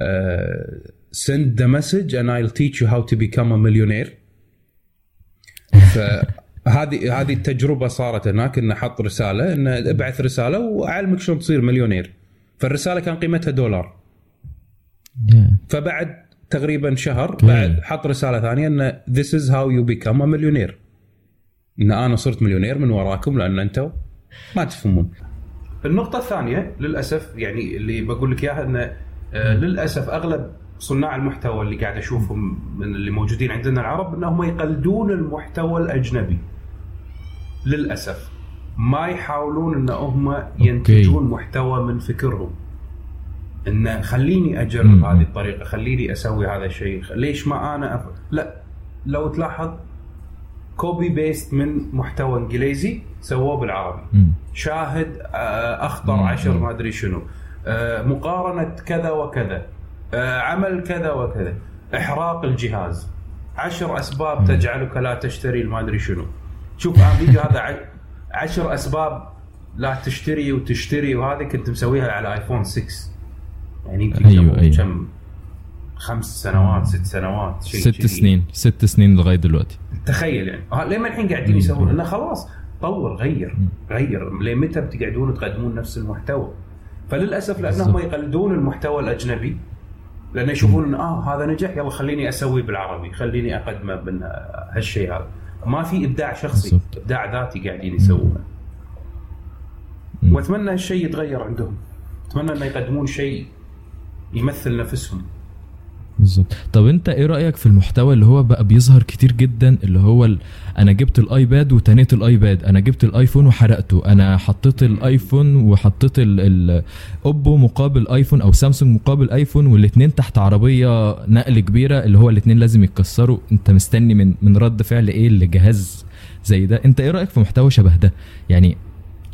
[SPEAKER 2] آه، send the message and I'll teach you how to become a millionaire فهذه هذه التجربة صارت هناك انه حط رسالة انه ابعث رسالة وأعلمك شلون تصير مليونير فالرسالة كان قيمتها دولار. فبعد تقريبا شهر. بعد حط رسالة ثانية انه this is how you become a millionaire. إن أنا صرت مليونير من وراكم لأن أنتم ما تفهمون. النقطة الثانية للأسف يعني اللي بقول لك إياها أنه آه، للأسف أغلب صناع المحتوى اللي قاعد أشوفهم من اللي موجودين عندنا العرب أنهم يقلدون المحتوى الأجنبي. للأسف. ما يحاولون أنهم ينتجون محتوى من فكرهم. انه خليني أجرب
[SPEAKER 1] مم.
[SPEAKER 2] هذه الطريقة خليني أسوي هذا الشيء ليش ما أنا أف... لا لو تلاحظ copy paste من محتوى إنجليزي سووه بالعربي
[SPEAKER 1] مم.
[SPEAKER 2] شاهد آه، أخطر
[SPEAKER 1] مم.
[SPEAKER 2] عشر
[SPEAKER 1] مم.
[SPEAKER 2] ما أدري شنو آه، مقارنة كذا وكذا آه، عمل كذا وكذا إحراق الجهاز عشر أسباب تجعلك لا تشتري ما أدري شنو شوف أنا فيديو هذا عشر أسباب لا تشتري وتشتري وهذه كنت مسويها على ايفون 6 يعني يمكن
[SPEAKER 1] أيوة، أيوة.
[SPEAKER 2] كم؟ خمس سنوات ست سنوات شيء
[SPEAKER 1] ست
[SPEAKER 2] كذي.
[SPEAKER 1] سنين ست سنين لغاية دلوقتي.
[SPEAKER 2] تخيل يعني. ها لما الحين قاعدين يسوون؟ إنه خلاص طور غير غير. لمتى بتقعدون تقدمون نفس المحتوى؟ فللأسف
[SPEAKER 1] لأنهم.
[SPEAKER 2] يقلدون المحتوى الأجنبي لأن يشوفون إن آه هذا نجح يلا خليني أسويه بالعربي خليني أقدمه من هالشيء هذا. ما في إبداع شخصي
[SPEAKER 1] بالضبط.
[SPEAKER 2] إبداع ذاتي قاعدين يسوونه. وأتمنى هالشيء يتغير عندهم. أتمنى إنه يقدمون شيء يمثل نفسهم.
[SPEAKER 1] بالظبط. طب انت إيه رأيك في المحتوى اللي هو بقى بيظهر كتير جدا؟ اللي هو ال... أنا جبت الآيباد وتنيت الآيباد. أنا جبت الآيفون وحرقته. أنا حطيت الآيفون وحطيت ال... ال... أوبو مقابل آيفون أو سامسونج مقابل آيفون والاثنين تحت عربية نقل كبيرة اللي هو الاثنين لازم يتكسروا. أنت مستني من من رد فعل إيه لجهاز زي ده؟ أنت إيه رأيك في محتوى شبه ده؟ يعني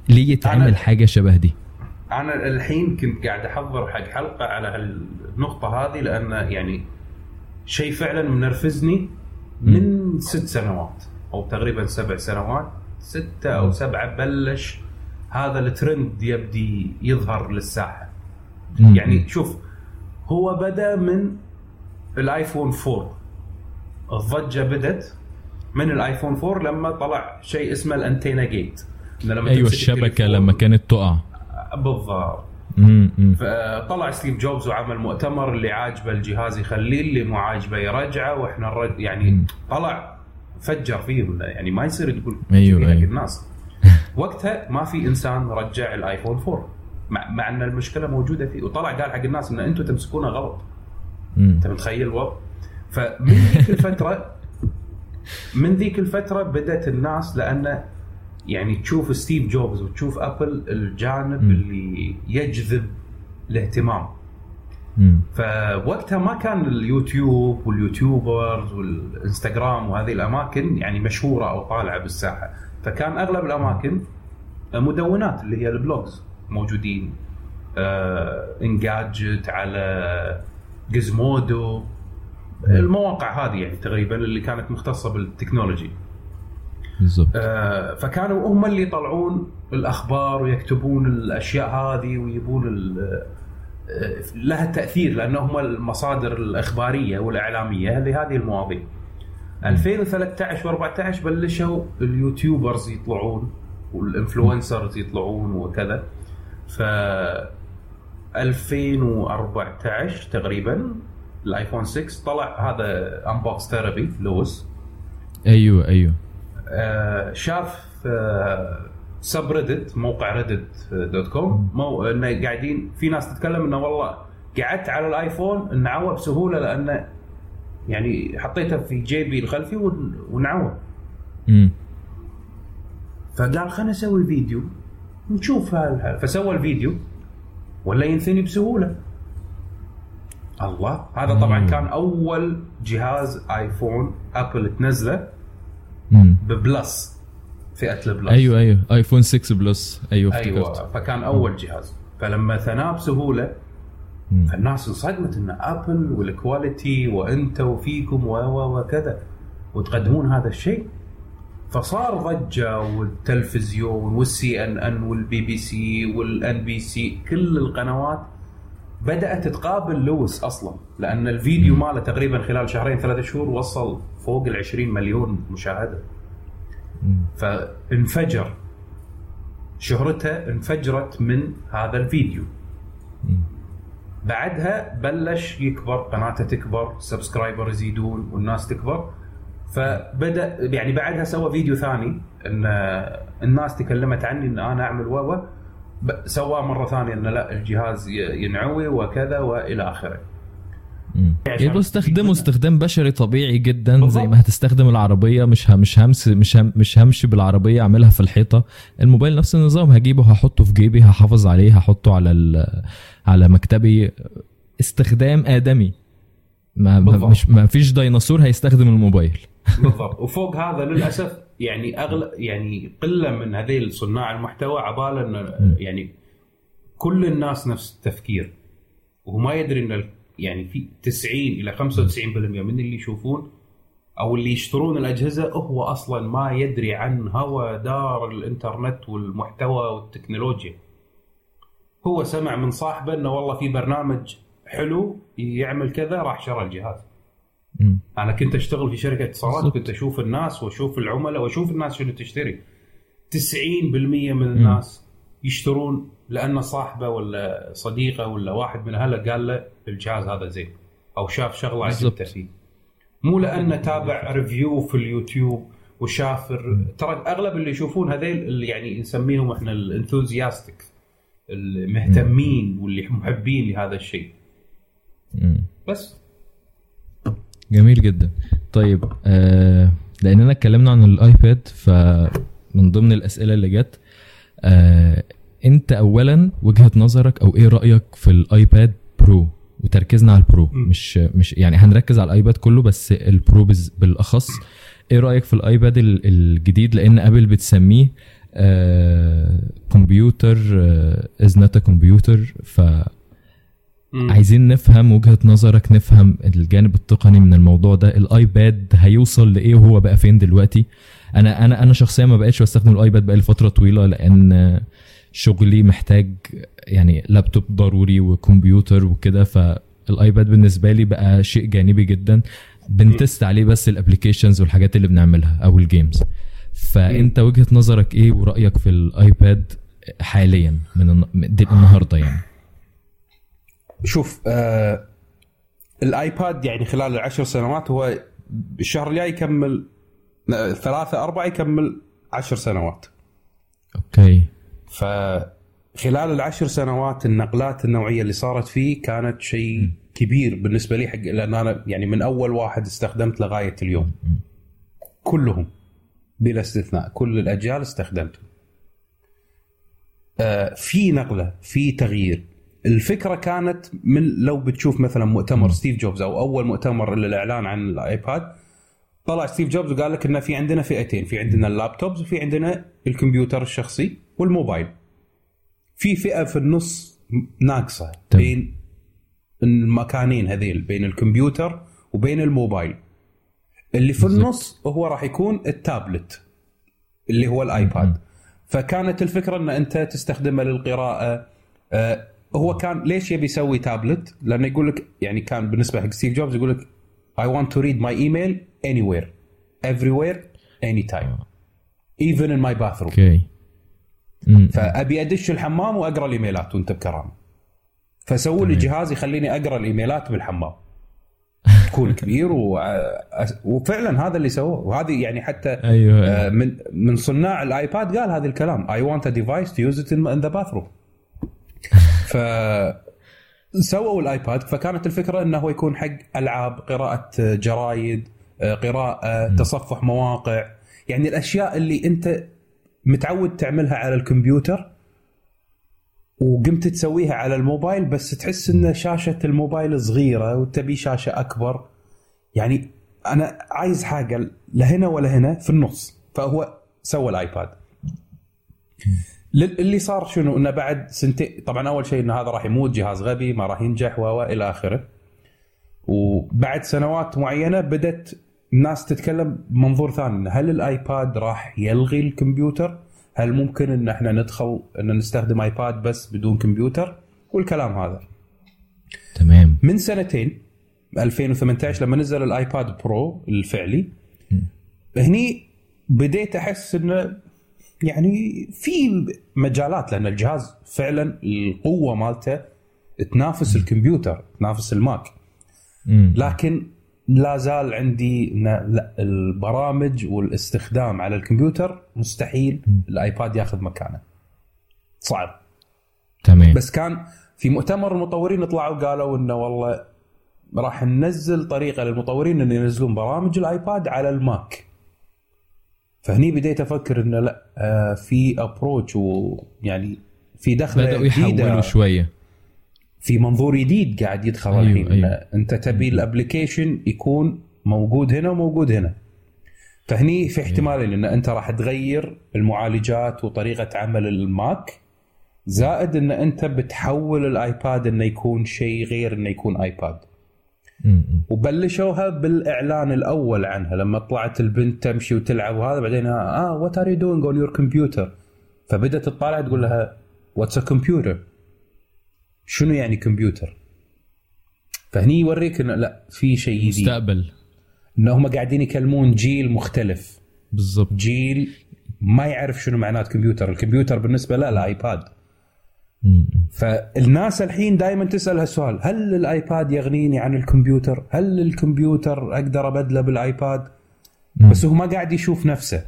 [SPEAKER 1] ليه يتعمل حاجة شبه دي؟
[SPEAKER 2] أنا الحين كنت قاعد أحضر حق حلقة على هالنقطة هذه لأن يعني شيء فعلا منرفزني من ست سنوات أو تقريبا سبع سنوات ستة أو سبعة بلش هذا الترند يبدي يظهر للساحة.
[SPEAKER 1] مم.
[SPEAKER 2] يعني شوف هو بدأ من ال iPhone 4 الضجة بدت من ال iPhone 4 لما طلع شيء اسمه ال antennagate. لما
[SPEAKER 1] أيوه
[SPEAKER 2] التليفون-
[SPEAKER 1] لما كانت تقع.
[SPEAKER 2] بالضبط. فطلع ستيف جوبز وعمل مؤتمر اللي عاجبه الجهاز يخليه اللي مو عاجبه يرجعه وإحنا نرد يعني
[SPEAKER 1] مم.
[SPEAKER 2] طلع فجر فيهم يعني ما يصير تقول حق
[SPEAKER 1] أيوة.
[SPEAKER 2] الناس وقتها ما في إنسان رجع الآيفون 4 مع, مع إن المشكلة موجودة فيه وطلع قال حق الناس إن أنتم تمسكونه غلط. أنت متخيل الوضع؟ فمن ذيك الفترة من ذيك الفترة بدأت الناس لأن يعني تشوف ستيف جوبز وتشوف أبل الجانب
[SPEAKER 1] مم.
[SPEAKER 2] اللي يجذب الاهتمام. فوقتها ما كان اليوتيوب وال YouTubers والإنستغرام وهذه الأماكن يعني مشهورة أو طالعة بالساحة. فكان أغلب الأماكن مدونات اللي هي ال blogs موجودين. Engadget على Gizmodo المواقع هذه يعني تقريبا اللي كانت مختصة بال technology.
[SPEAKER 1] بالضبط
[SPEAKER 2] آه، فكانوا هم اللي يطلعون الأخبار ويكتبون الأشياء هذه ويبون آه، لها تأثير لأن هم المصادر الإخبارية والإعلامية لهذه المواضيع. 2013 و14 بلشوا ال YouTubers يطلعون وال influencers يطلعون وكذا. ف 2014 تقريبا الآيفون 6 طلع هذا Unbox Therapy لويس
[SPEAKER 1] أيوه
[SPEAKER 2] أيوه شاف subreddit موقع Reddit dot com مو إنه قاعدين في ناس تتكلم إنه والله قعدت على الآيفون انعوى بسهولة لأنه يعني حطيته في جيبي الخلفي
[SPEAKER 1] امم
[SPEAKER 2] فقال خلنا نسوي فيديو نشوف هالحال فسوى الفيديو ولا ينثني بسهولة. الله هذا طبعا. كان أول جهاز آيفون ابل تنزله.
[SPEAKER 1] ب
[SPEAKER 2] Plus فئة ال
[SPEAKER 1] Plus. أيوه أيوه. آيفون 6 Plus. أيوه افتكرت.
[SPEAKER 2] أيوه فكان أول جهاز. فلما ثناه
[SPEAKER 1] بسهولة.
[SPEAKER 2] فالناس انصدمت إن ابل وال quality وانت وفيكم و و وكذا وتقدمون هذا الشيء. فصار ضجة والتلفزيون والسي ان ان والبي بي سي والان بي سي كل القنوات بدأت تقابل لويس أصلا. لأن الفيديو ماله تقريبا خلال شهرين ثلاثة شهور وصل فوق ال 20 مليون
[SPEAKER 1] مشاهدة.
[SPEAKER 2] فانفجر. شهرته انفجرت من هذا الفيديو. بعدها بلش يكبر قناته تكبر سبسكرايبر يزيدون والناس تكبر. فبدأ يعني بعدها سوى فيديو ثاني إن الناس تكلمت عني إن أنا أعمل و و ب- سواه مرة ثانية إن لا الجهاز ينعوي وكذا
[SPEAKER 1] وإلى
[SPEAKER 2] آخره.
[SPEAKER 1] يبقى استخدمه استخدام بشري طبيعي جدا
[SPEAKER 2] بالضبط.
[SPEAKER 1] زي ما هتستخدم العربية. مش مش همس مش هم مش همشي بالعربية اعملها في الحيطة. الموبايل نفس النظام هجيبه هحطه في جيبي هحافظ عليه هحطه على على مكتبي. استخدام آدمي. ما ما-
[SPEAKER 2] بالضبط.
[SPEAKER 1] مش ما فيش ديناصور هيستخدم الموبايل.
[SPEAKER 2] بالضبط. وفوق هذا للأسف يعني اغلب يعني قلة من هذيل صناع المحتوى عباله ان يعني كل الناس نفس التفكير. وهو ما يدري إن يعني في 90 إلى 95% من اللي يشوفون أو اللي يشترون الأجهزة هو أصلا ما يدري عن هوى دار الإنترنت والمحتوى والتكنولوجيا هو سمع من صاحبه إنه والله في برنامج حلو يعمل كذا راح شرى الجهاز. أنا كنت أشتغل في شركة اتصالات. كنت أشوف الناس وأشوف العملاء وأشوف الناس شنو تشتري 90% من الناس يشترون لأن صاحبه ولا صديقه ولا واحد من أهله قال له الجهاز هذا زين. أو شاف
[SPEAKER 1] شغلة.
[SPEAKER 2] عجبته. فيه مو لأنه تابع review في اليوتيوب وشاف ترى أغلب اللي يشوفون هذيل اللي يعني نسميهم إحنا ال enthusiastic المهتمين واللي محبين لهذا الشيء. بس.
[SPEAKER 1] جميل جدا. طيب آه لأننا اتكلمنا عن الآيباد فمن ضمن الأسئلة اللي جت آه انت اولا وجهة نظرك أو إيه رأيك في الايباد Pro وتركيزنا على ال Pro؟
[SPEAKER 2] م.
[SPEAKER 1] مش مش يعني هنركز على الايباد كله بس ال Pro بالاخص. إيه رأيك في الايباد ال- الجديد؟ لأن ابل بتسميه computer is not computer ف. عايزين نفهم وجهة نظرك نفهم الجانب التقني من الموضوع ده. الايباد هيوصل لإيه وهو بقى فين دلوقتي؟ أنا أنا أنا شخصيا ما بقتش بستخدم الايباد بقالي فترة طويلة لأن شغلي محتاج يعني لابتوب ضروري وكمبيوتر وكده فالايباد بالنسبة لي بقى شيء جانبي جدا. بن test عليه بس ال applications والحاجات اللي بنعملها أو ال games فأنت وجهة نظرك إيه ورأيك في الآيباد حاليا من النهارده يعني؟
[SPEAKER 2] شوف آه الآيباد يعني خلال العشر سنوات هو الشهر الجاي يكمل لا، ثلاثة أربعة يكمل عشر سنوات.
[SPEAKER 1] أوكي.
[SPEAKER 2] فخلال العشر سنوات النقلات النوعية اللي صارت فيه كانت شيء كبير بالنسبة لي حق لأن أنا يعني من أول واحد استخدمت لغاية اليوم. كلهم بلا استثناء كل الأجيال استخدمتهم آه، في نقلة في تغيير. الفكرة كانت من لو بتشوف مثلا مؤتمر ستيف جوبز أو أول مؤتمر للإعلان عن الآيباد طلع ستيف جوبز وقال لك إن في عندنا فئتين في عندنا ال laptops وفي عندنا الكمبيوتر الشخصي. والموبايل في فئة في النص
[SPEAKER 1] ناقصة.
[SPEAKER 2] بين المكانين هذيل بين الكمبيوتر وبين الموبايل اللي في. النص هو راح يكون التابلت اللي هو الآيباد فكانت الفكرة إن أنت تستخدمه للقراءة آه هو كان ليش يبي يسوي تابلت؟ لأنه يقول لك يعني كان بالنسبة حق ستيف جوبز يقول لك I want to read my email anywhere everywhere anytime even in my bathroom
[SPEAKER 1] أوكي.
[SPEAKER 2] فأبي أدش الحمام وأقرأ الإيميلات وأنت بكرامة. فسووا لي جهاز يخليني أقرأ الإيميلات بالحمام. يكون كبير و... وفعلا هذا اللي سووه. وهذه يعني حتى
[SPEAKER 1] أيوه
[SPEAKER 2] آه، من من صناع الآيباد قال هذا الكلام. I want a device to use it in, in the bathroom. ف سووا الآيباد. فكانت الفكرة إنه هو يكون حق ألعاب قراءة جرايد آه، قراءة تصفح مواقع. يعني الأشياء اللي أنت متعود تعملها على الكمبيوتر وقمت تسويها على الموبايل بس تحس إن شاشة الموبايل صغيرة وتبي شاشة أكبر. يعني أنا عايز حاجة لا هنا ولا هنا في النص فهو سوى الآيباد. لل- اللي صار شنو؟ إنه بعد سنتين طبعا أول شيء إنه هذا راح يموت جهاز غبي ما راح ينجح و إلى آخره. وبعد سنوات معينة بدأت الناس تتكلم بمنظور ثاني هل الآيباد راح يلغي الكمبيوتر؟ هل ممكن إن إحنا ندخل إن نستخدم آيباد بس بدون كمبيوتر؟ والكلام هذا
[SPEAKER 1] تمام
[SPEAKER 2] من سنتين 2018 لما نزل الآيباد Pro الفعلي هني بديت أحس انه يعني في مجالات لأن الجهاز فعلا القوة مالته تنافس الكمبيوتر تنافس الماك. لكن لا زال عندي إن لا البرامج والاستخدام على الكمبيوتر مستحيل الآيباد ياخذ مكانه. صعب.
[SPEAKER 1] تمام.
[SPEAKER 2] بس كان في مؤتمر المطورين طلعوا قالوا إنه والله راح ننزل طريقة للمطورين إن ينزلون برامج الآيباد على الماك. فهني بديت أفكر إنه لا آه في approach ويعني في دخله جديدة.
[SPEAKER 1] يحولوا شوية.
[SPEAKER 2] في منظور جديد قاعد يدخل
[SPEAKER 1] أيوة،
[SPEAKER 2] الحين.
[SPEAKER 1] أيوة.
[SPEAKER 2] إنه أنت تبي ال application يكون موجود هنا وموجود هنا. فهني في احتمالين إن أنت راح تغير المعالجات وطريقة عمل الماك زائد إن أنت بتحول الآيباد إنه يكون شيء غير إنه يكون
[SPEAKER 1] آيباد.
[SPEAKER 2] وبلشوها بالإعلان الأول عنها. لما طلعت البنت تمشي وتلعب وهذا بعدين آه what are you doing on your computer فبدأت تطالع تقول لها what's a computer شنو يعني كمبيوتر فهني يوريك إنه لا في شيء جديد
[SPEAKER 1] مستقبل
[SPEAKER 2] ان هم قاعدين يكلمون جيل مختلف
[SPEAKER 1] بالضبط
[SPEAKER 2] جيل ما يعرف شنو معنات كمبيوتر الكمبيوتر بالنسبة له الايباد. فالناس الحين دائما تسأل هالسؤال هل الآيباد يغنيني عن الكمبيوتر؟ هل الكمبيوتر أقدر أبدله بالآيباد؟
[SPEAKER 1] مم.
[SPEAKER 2] بس هو ما قاعد يشوف نفسه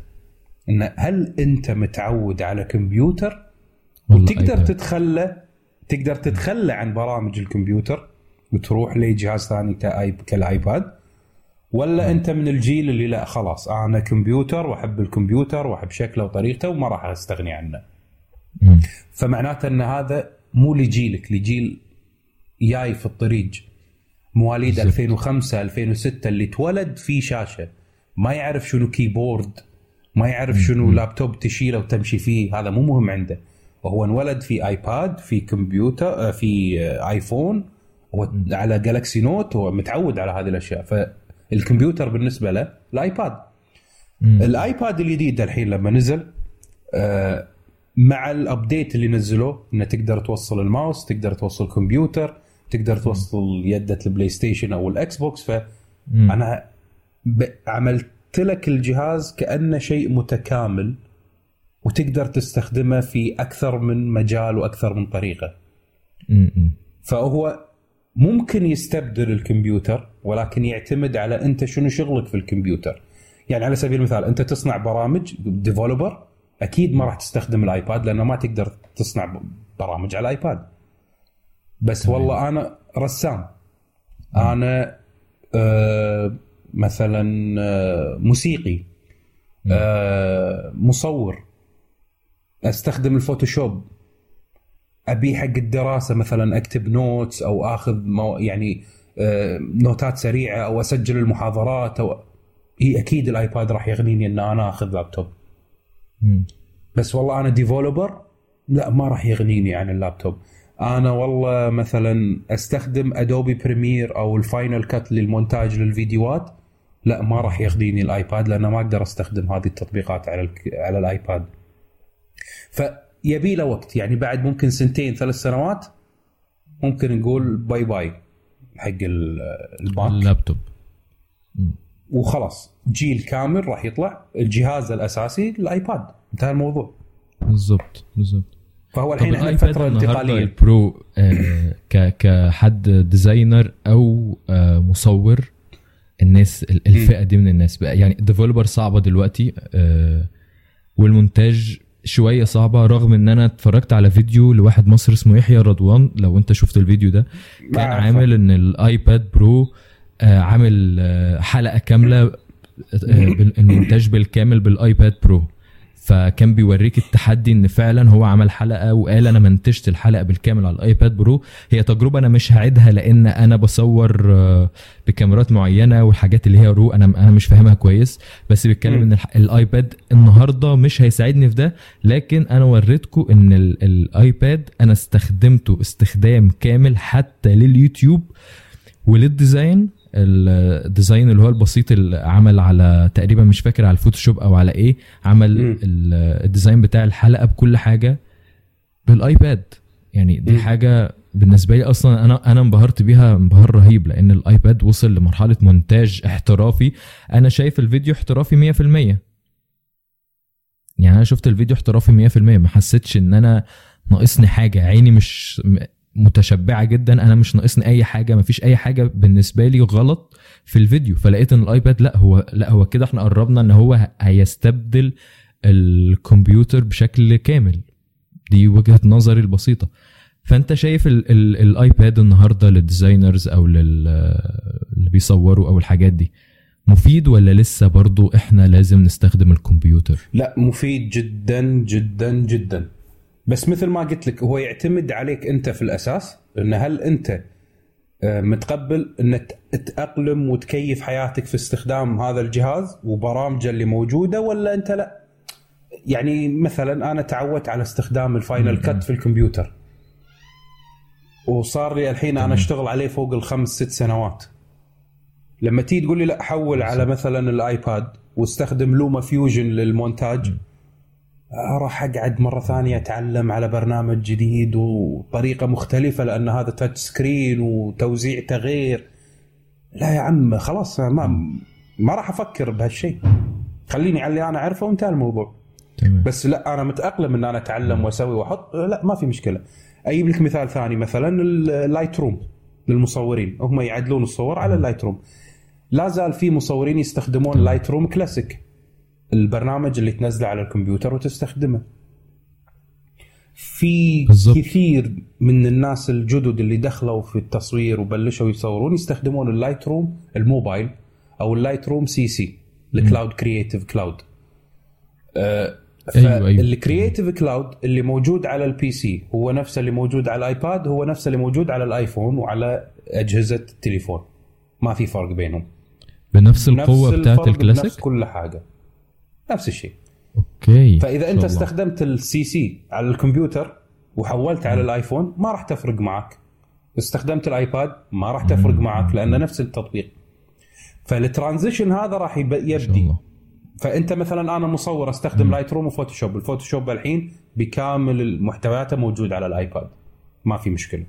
[SPEAKER 2] إنه هل أنت متعود على كمبيوتر وتقدر. تتخلى تقدر تتخلى عن برامج الكمبيوتر وتروح لجهاز ثاني كالآيباد ولا أنت من الجيل اللي لا خلاص أنا كمبيوتر وأحب الكمبيوتر وأحب شكله وطريقته وما راح أستغني عنه. فمعناته أن هذا مو لجيلك لجيل جاي في الطريق مواليد
[SPEAKER 1] بالضبط.
[SPEAKER 2] 2005 2006 اللي انولد في شاشة. ما يعرف شنو keyboard ما يعرف شنو لابتوب تشيله وتمشي فيه هذا مو مهم عنده. وهو انولد في آيباد في كمبيوتر آه، في آه، آيفون. على جالكسي نوت هو متعود على هذه الأشياء. فالكمبيوتر بالنسبة له الآيباد.
[SPEAKER 1] مم.
[SPEAKER 2] الآيباد الجديد الحين لما نزل آه، مع ال update اللي نزلوه إنه تقدر توصل الماوس تقدر توصل كمبيوتر تقدر توصل يده البلاي ستيشن أو الاكس بوكس. فانا عملت لك الجهاز كأنه شيء متكامل. وتقدر تستخدمه في أكثر من مجال وأكثر من طريقة.
[SPEAKER 1] مم.
[SPEAKER 2] فهو ممكن يستبدل الكمبيوتر ولكن يعتمد على أنت شنو شغلك في الكمبيوتر. يعني على سبيل المثال أنت تصنع برامج developer أكيد ما راح تستخدم الآيباد لأنه ما تقدر تصنع برامج على الآيباد. بس والله أنا رسام. أنا آه مثلا آه موسيقي. آه مصور. أستخدم الفوتوشوب. أبي حق الدراسة مثلا أكتب notes أو آخذ مو يعني آه، نوتات سريعة أو أسجل المحاضرات أو اي أكيد الآيباد راح يغنيني إن أنا آخذ لابتوب
[SPEAKER 1] مم.
[SPEAKER 2] بس والله أنا developer لا ما راح يغنيني عن اللابتوب أنا والله مثلا أستخدم Adobe Premiere أو ال Final Cut للمونتاج للفيديوهات. لا ما راح يغنيني الآيباد لأن ما أقدر أستخدم هذه التطبيقات على على الآيباد. فيبي له وقت. يعني بعد ممكن سنتين ثلاث سنوات ممكن نقول bye bye حق ال- الماك
[SPEAKER 1] اللابتوب.
[SPEAKER 2] وخلاص. جيل كامل راح يطلع. الجهاز الأساسي الآيباد. انتهى الموضوع.
[SPEAKER 1] بالظبط بالظبط
[SPEAKER 2] فهو الحين
[SPEAKER 1] إحنا
[SPEAKER 2] فترة
[SPEAKER 1] انتقالية.
[SPEAKER 2] ال
[SPEAKER 1] pro آه كحد designer أو آه مصور الناس ال- الفئة دي من الناس. بقى يعني ال developer صعبة دلوقتي آه والمونتاج شوية صعبة رغم إن أنا اتفرجت على فيديو لواحد مصري اسمه يحيى رضوان لو أنت شفت الفيديو ده كان. عامل إن الايباد Pro آه عامل آه حلقة كاملة آه المونتاج بالكامل بالايباد Pro فكان بيوريك التحدي إن فعلا هو عمل حلقة وقال أنا منتجت الحلقة بالكامل على الآيباد Pro. هي تجربة أنا مش هعيدها لأن أنا بصور آه، بكاميرات معينة والحاجات اللي هي raw أنا أنا مش فاهمها كويس. بس بيتكلم. إن الآيباد النهارده مش هيساعدني في ده لكن أنا وريتكم إن ال- الآيباد أنا استخدمته استخدام كامل حتى لليوتيوب ولل design. ال design اللي هو البسيط اللي عمل على تقريبا مش فاكر على الفوتوشوب أو على إيه عمل ال design بتاع الحلقة بكل حاجة بالآيباد. يعني دي. حاجة بالنسبة لي أصلا أنا أنا انبهرت بيها انبهار رهيب لأن الآيباد وصل لمرحلة مونتاج احترافي. أنا شايف الفيديو احترافي 100% يعني أنا شفت الفيديو احترافي 100% ما حسيتش إن أنا ناقصني حاجة. عيني مش متشبعة جدا. أنا مش ناقصني أي حاجة ما فيش أي حاجة بالنسبة لي غلط في الفيديو. فلقيت إن الآيباد لا هو لا هو كده إحنا قربنا إن هو هيستبدل الكمبيوتر بشكل كامل. دي وجهة نظري البسيطة. فأنت شايف ال ال الآيباد النهارده لل designers أو لل اللي بيصوروا أو الحاجات دي مفيد ولا لسه برضو إحنا لازم نستخدم الكمبيوتر؟
[SPEAKER 2] لا مفيد جدا جدا جدا. بس مثل ما قلت لك هو يعتمد عليك أنت في الأساس ان هل أنت آه، متقبل ان تتاقلم وتكيف حياتك في استخدام هذا الجهاز وبرامجه اللي موجودة ولا أنت لا؟ يعني مثلا أنا تعودت على استخدام ال Final Cut في الكمبيوتر وصار لي الحين أنا أشتغل عليه فوق الخمس ست سنوات. لما تيجي تقول لي لا حول على مثلا الآيباد واستخدم LumaFusion للمونتاج راح أقعد مرة ثانية أتعلم على برنامج جديد وطريقة مختلفة لأن هذا touch screen وتوزيعته غير لا يا عم خلاص ما ما راح أفكر بهالشيء. خليني على اللي أنا أعرفه وانتهى الموضوع.
[SPEAKER 1] تمام.
[SPEAKER 2] بس لا أنا متأقلم إن أنا أتعلم وأسوي واحط لا ما في مشكلة. أجيب لك مثال ثاني مثلا ال Lightroom للمصورين. هم يعدلون الصور على ال Lightroom لا زال في مصورين يستخدمون ال Lightroom Classic البرنامج اللي تنزله على الكمبيوتر وتستخدمه. في
[SPEAKER 1] بالضبط.
[SPEAKER 2] كثير من الناس الجدد اللي دخلوا في التصوير وبلشوا يصورون يستخدمون ال Lightroom الموبايل أو ال Lightroom CC ال cloud Creative
[SPEAKER 1] Cloud. ال
[SPEAKER 2] Creative Cloud اللي موجود على ال PC هو نفسه اللي موجود على الايباد هو نفسه اللي موجود على الآيفون وعلى أجهزة التليفون. ما في فرق بينهم.
[SPEAKER 1] بنفس القوة
[SPEAKER 2] نفس
[SPEAKER 1] بتاعت
[SPEAKER 2] الفرق بنفس
[SPEAKER 1] الكلاسيك؟
[SPEAKER 2] كل حاجة. نفس الشيء. أوكي
[SPEAKER 1] فإذا أنت.
[SPEAKER 2] استخدمت ال CC على الكمبيوتر وحولت على الآيفون ما راح تفرق معك. استخدمت الآيباد ما راح تفرق معك لأنه نفس التطبيق. فال transition هذا راح يبدي.
[SPEAKER 1] الله.
[SPEAKER 2] فأنت مثلا أنا مصور أستخدم Lightroom و Photoshop ال Photoshop الحين بكامل محتوياته موجود على الآيباد. ما في مشكلة.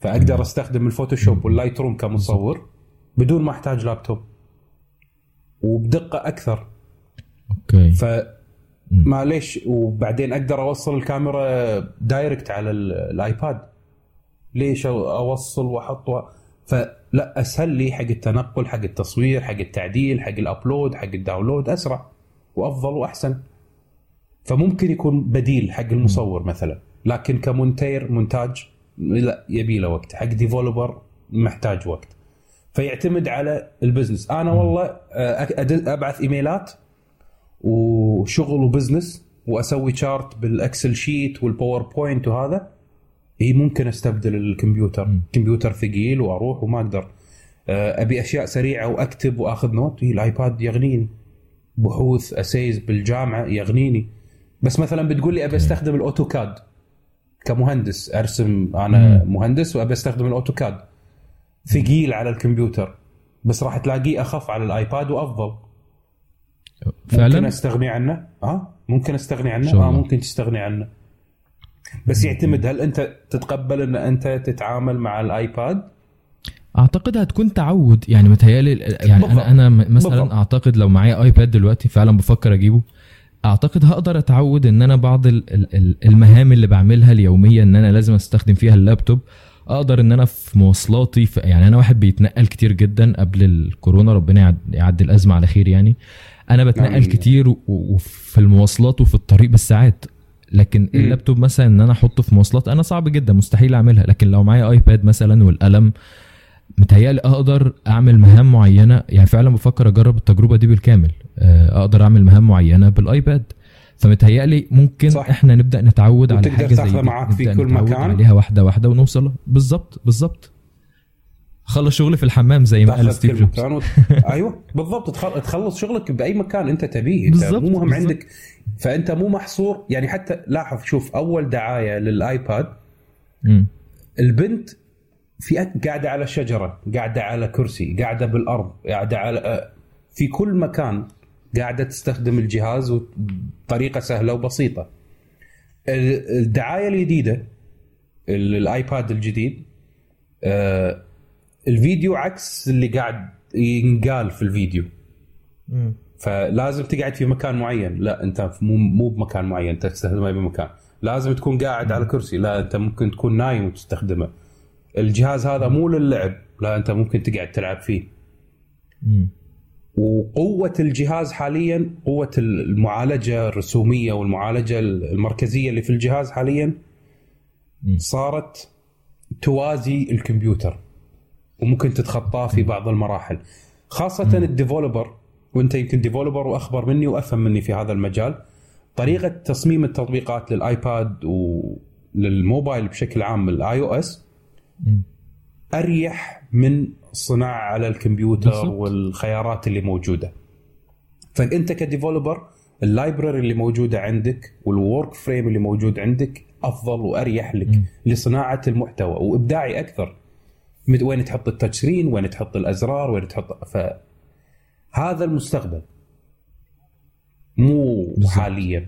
[SPEAKER 2] فأقدر أستخدم ال Photoshop وال Lightroom كمصور بدون ما أحتاج لابتوب وبدقة أكثر.
[SPEAKER 1] أوكي.
[SPEAKER 2] ف ما ليش وبعدين أقدر أوصل الكاميرا direct على ال- الآيباد. ليش أوصل وأحط و... فلا أسهل لي حق التنقل حق التصوير حق التعديل حق ال upload حق ال download أسرع وأفضل وأحسن. فممكن يكون بديل حق المصور مثلا لكن كمونتير مونتاج لا يبي له وقت. حق developer محتاج وقت. فيعتمد على ال business. أنا والله أبعث إيميلات وشغل و business وأسوي chart بال Excel sheet وال PowerPoint وهذا اي ممكن أستبدل الكمبيوتر. كمبيوتر ثقيل وأروح وما أقدر. آه، أبي أشياء سريعة وأكتب وأخذ note إيه الايباد يغنيني. بحوث essays بالجامعة يغنيني. بس مثلا بتقول لي أبي أستخدم ال AutoCAD كمهندس. أرسم أنا
[SPEAKER 1] مم.
[SPEAKER 2] مهندس وأبي أستخدم ال AutoCAD. ثقيل على الكمبيوتر. بس راح تلاقيه أخف على الايباد وأفضل. ممكن
[SPEAKER 1] فعلا؟
[SPEAKER 2] أستغني عنه؟ آه ممكن أستغني عنه؟
[SPEAKER 1] آه.
[SPEAKER 2] ممكن تستغني عنه. بس يعتمد هل أنت تتقبل إن أنت تتعامل مع الآيباد؟
[SPEAKER 1] أعتقد هتكون تعود. يعني متهيألي يعني
[SPEAKER 2] بالضبط.
[SPEAKER 1] أنا أنا مثلا
[SPEAKER 2] بالضبط.
[SPEAKER 1] أعتقد لو معايا آيباد دلوقتي فعلا بفكر أجيبه. أعتقد هقدر أتعود إن أنا بعض ال- ال- ال- المهام اللي بعملها اليومية إن أنا لازم أستخدم فيها اللابتوب. أقدر إن أنا في مواصلاتي في يعني أنا واحد بيتنقل كتير جدا قبل الكورونا ربنا يعد- يعدي الأزمة على خير يعني. أنا بتنقل
[SPEAKER 2] آمين.
[SPEAKER 1] كتير وفي المواصلات وفي الطريق بالساعات لكن. اللابتوب مثلا إن أنا أحطه في مواصلات أنا صعب جدا مستحيل أعملها لكن لو معايا آيباد مثلا والقلم متهيألي أقدر أعمل مهام معينة يعني فعلا بفكر أجرب التجربة دي بالكامل آه، أقدر أعمل مهام معينة بالآيباد فمتهيألي ممكن
[SPEAKER 2] صح.
[SPEAKER 1] إحنا نبدأ نتعود على حاجة زي دي
[SPEAKER 2] معاك في كل
[SPEAKER 1] نتعود
[SPEAKER 2] مكان.
[SPEAKER 1] عليها واحدة واحدة ونوصل بالظبط بالظبط خلص شغل في الحمام زي ما قال ستيف جوبز.
[SPEAKER 2] أيوه بالضبط تخل... تخلص شغلك بأي مكان أنت تبيه
[SPEAKER 1] أنت
[SPEAKER 2] مو مهم
[SPEAKER 1] بالضبط.
[SPEAKER 2] عندك فأنت مو محصور يعني حتى لاحظ شوف أول دعاية للآيباد
[SPEAKER 1] مم.
[SPEAKER 2] البنت في أك- قاعدة على شجرة قاعدة على كرسي قاعدة بالأرض قاعدة على آه، في كل مكان قاعدة تستخدم الجهاز بطريقه سهلة وبسيطة ال- الدعاية الجديدة ال- الآيباد الجديد آه، الفيديو عكس اللي قاعد ينقال في الفيديو.
[SPEAKER 1] مم.
[SPEAKER 2] فلازم تقعد في مكان معين. لا انت مو مو بمكان معين انت تستخدمه بمكان لازم تكون قاعد على كرسي. لا انت ممكن تكون نايم وتستخدمه. الجهاز هذا مو للعب. لا انت ممكن تقعد تلعب فيه.
[SPEAKER 1] مم.
[SPEAKER 2] وقوة الجهاز حاليا قوة المعالجة الرسومية والمعالجة المركزية اللي في الجهاز حاليا. صارت توازي الكمبيوتر. وممكن تتخطاه في بعض المراحل خاصة ال developer وانت يمكن developer وأخبر مني وأفهم مني في هذا المجال طريقة تصميم التطبيقات للآيباد وللموبايل بشكل عام ال
[SPEAKER 1] iOS.
[SPEAKER 2] أريح من الصناعه على الكمبيوتر
[SPEAKER 1] بالضبط.
[SPEAKER 2] والخيارات اللي موجودة. فأنت ك developer ال library اللي موجودة عندك وال work frame اللي موجود عندك أفضل وأريح لك
[SPEAKER 1] مم.
[SPEAKER 2] لصناعة المحتوى وإبداعي أكثر. وين تحط ال touch screen، وين تحط الأزرار، وين تحط ف هذا المستقبل. مو. حاليا.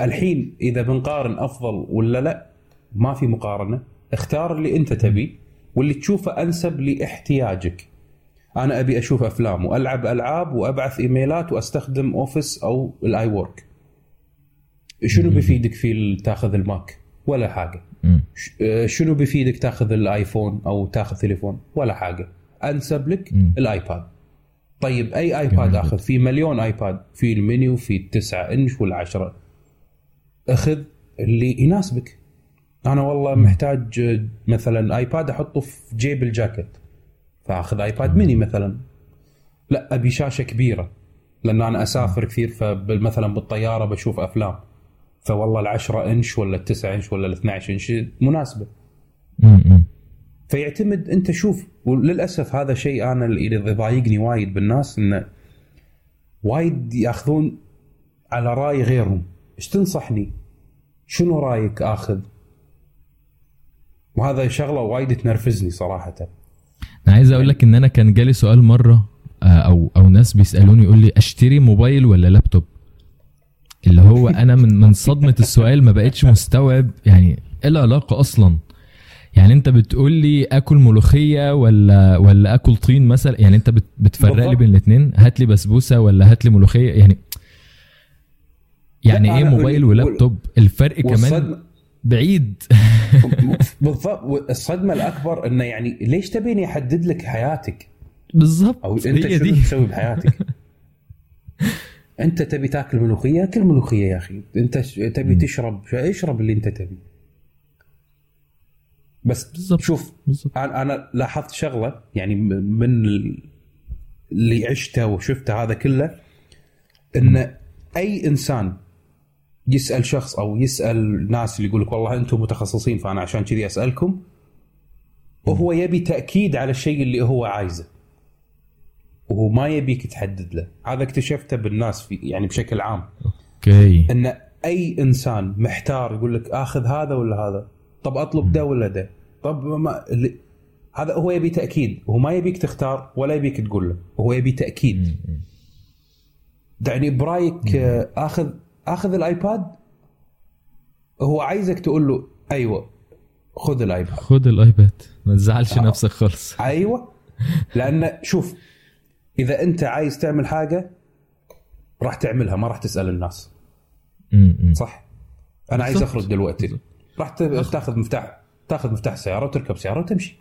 [SPEAKER 2] الحين إذا بنقارن أفضل ولا لا ما في مقارنة اختار اللي أنت تبيه واللي تشوفه أنسب لإحتياجك أنا أبي أشوف أفلام وألعب ألعاب وأبعث إيميلات وأستخدم Office أو ال iWork شنو. بيفيدك في تاخذ الماك ولا حاجة شنو بيفيدك تاخذ الايفون أو تاخذ تليفون؟ ولا حاجة. انسب لك
[SPEAKER 1] مم.
[SPEAKER 2] الايباد. طيب
[SPEAKER 1] أي
[SPEAKER 2] ايباد. آخذ؟ في مليون ايباد. في الميني وفي التسعة انش والعشرة. أخذ اللي يناسبك. أنا والله. محتاج آه، مثلا ايباد أحطه في جيب الجاكيت. فأخذ ايباد ميني مثلا. لا أبي شاشة كبيرة. لأن أنا أسافر كثير فمثلا بالطيارة بشوف أفلام. فوالله العشرة إنش ولا التسعة إنش ولا ال 12
[SPEAKER 1] إنش مناسبة.
[SPEAKER 2] فيعتمد أنت شوف وللأسف هذا شيء أنا اللي يضايقني وايد بالناس إنه وايد يأخذون على رأي غيرهم إيش تنصحني؟ شنو رأيك آخذ؟ وهذا شغلة وايد تنرفزني صراحة
[SPEAKER 1] أنا عايز أقول لك إن أنا كان جالي سؤال مرة آه، أو أو ناس بيسألوني يقول لي أشتري موبايل ولا لابتوب اللي هو أنا من من صدمة السؤال ما بقتش مستوعب يعني إيه العلاقة أصلا؟ يعني أنت بتقول لي آكل ملوخية ولا ولا آكل طين مثلا؟ يعني أنت بت- بتفرق لي
[SPEAKER 2] بالضبط.
[SPEAKER 1] بين الاثنين هات لي بسبوسة ولا هات لي ملوخية؟ يعني يعني
[SPEAKER 2] إيه
[SPEAKER 1] موبايل ولابتوب؟ الفرق كمان بعيد.
[SPEAKER 2] بالضبط. الصدمه الأكبر انه يعني ليش تبيني احدد لك حياتك؟
[SPEAKER 1] بالظبط أو
[SPEAKER 2] أنت
[SPEAKER 1] دي.
[SPEAKER 2] تسوي بحياتك؟ أنت تبي تاكل ملوخية؟ كل ملوخية يا أخي. أنت تبي. تشرب اشرب اللي أنت تبي. بس
[SPEAKER 1] بالظبط.
[SPEAKER 2] شوف
[SPEAKER 1] بالظبط
[SPEAKER 2] أنا أنا لاحظت شغلة يعني م- من ال- اللي عشته وشفته هذا كله إن أي إنسان يسأل شخص أو يسأل ناس اللي يقول لك والله أنتم متخصصين فأنا عشان كذي أسألكم وهو يبي تأكيد على الشيء اللي هو عايزه. وهو ما يبيك تحدد له. هذا اكتشفته بالناس في يعني بشكل عام.
[SPEAKER 1] أوكي.
[SPEAKER 2] إن أي إنسان محتار يقول لك آخذ هذا ولا هذا؟ طب أطلب ده ولا ده؟ طب ما هذا هو يبي تأكيد. هو ما يبيك تختار ولا يبيك تقول له. هو يبي تأكيد. يعني برايك اخذ آخذ الآيباد؟ هو عايزك تقول له أيوه خذ الآيباد.
[SPEAKER 1] خد الآيباد. ما تزعلش
[SPEAKER 2] آه.
[SPEAKER 1] نفسك خالص.
[SPEAKER 2] أيوه. لأن شوف إذا أنت عايز تعمل حاجة راح تعملها ما راح تسأل الناس. صح؟ أنا عايز. أخرج دلوقتي. راح تاخذ مفتاح تاخذ مفتاح سيارة وتركب سيارة وتمشي.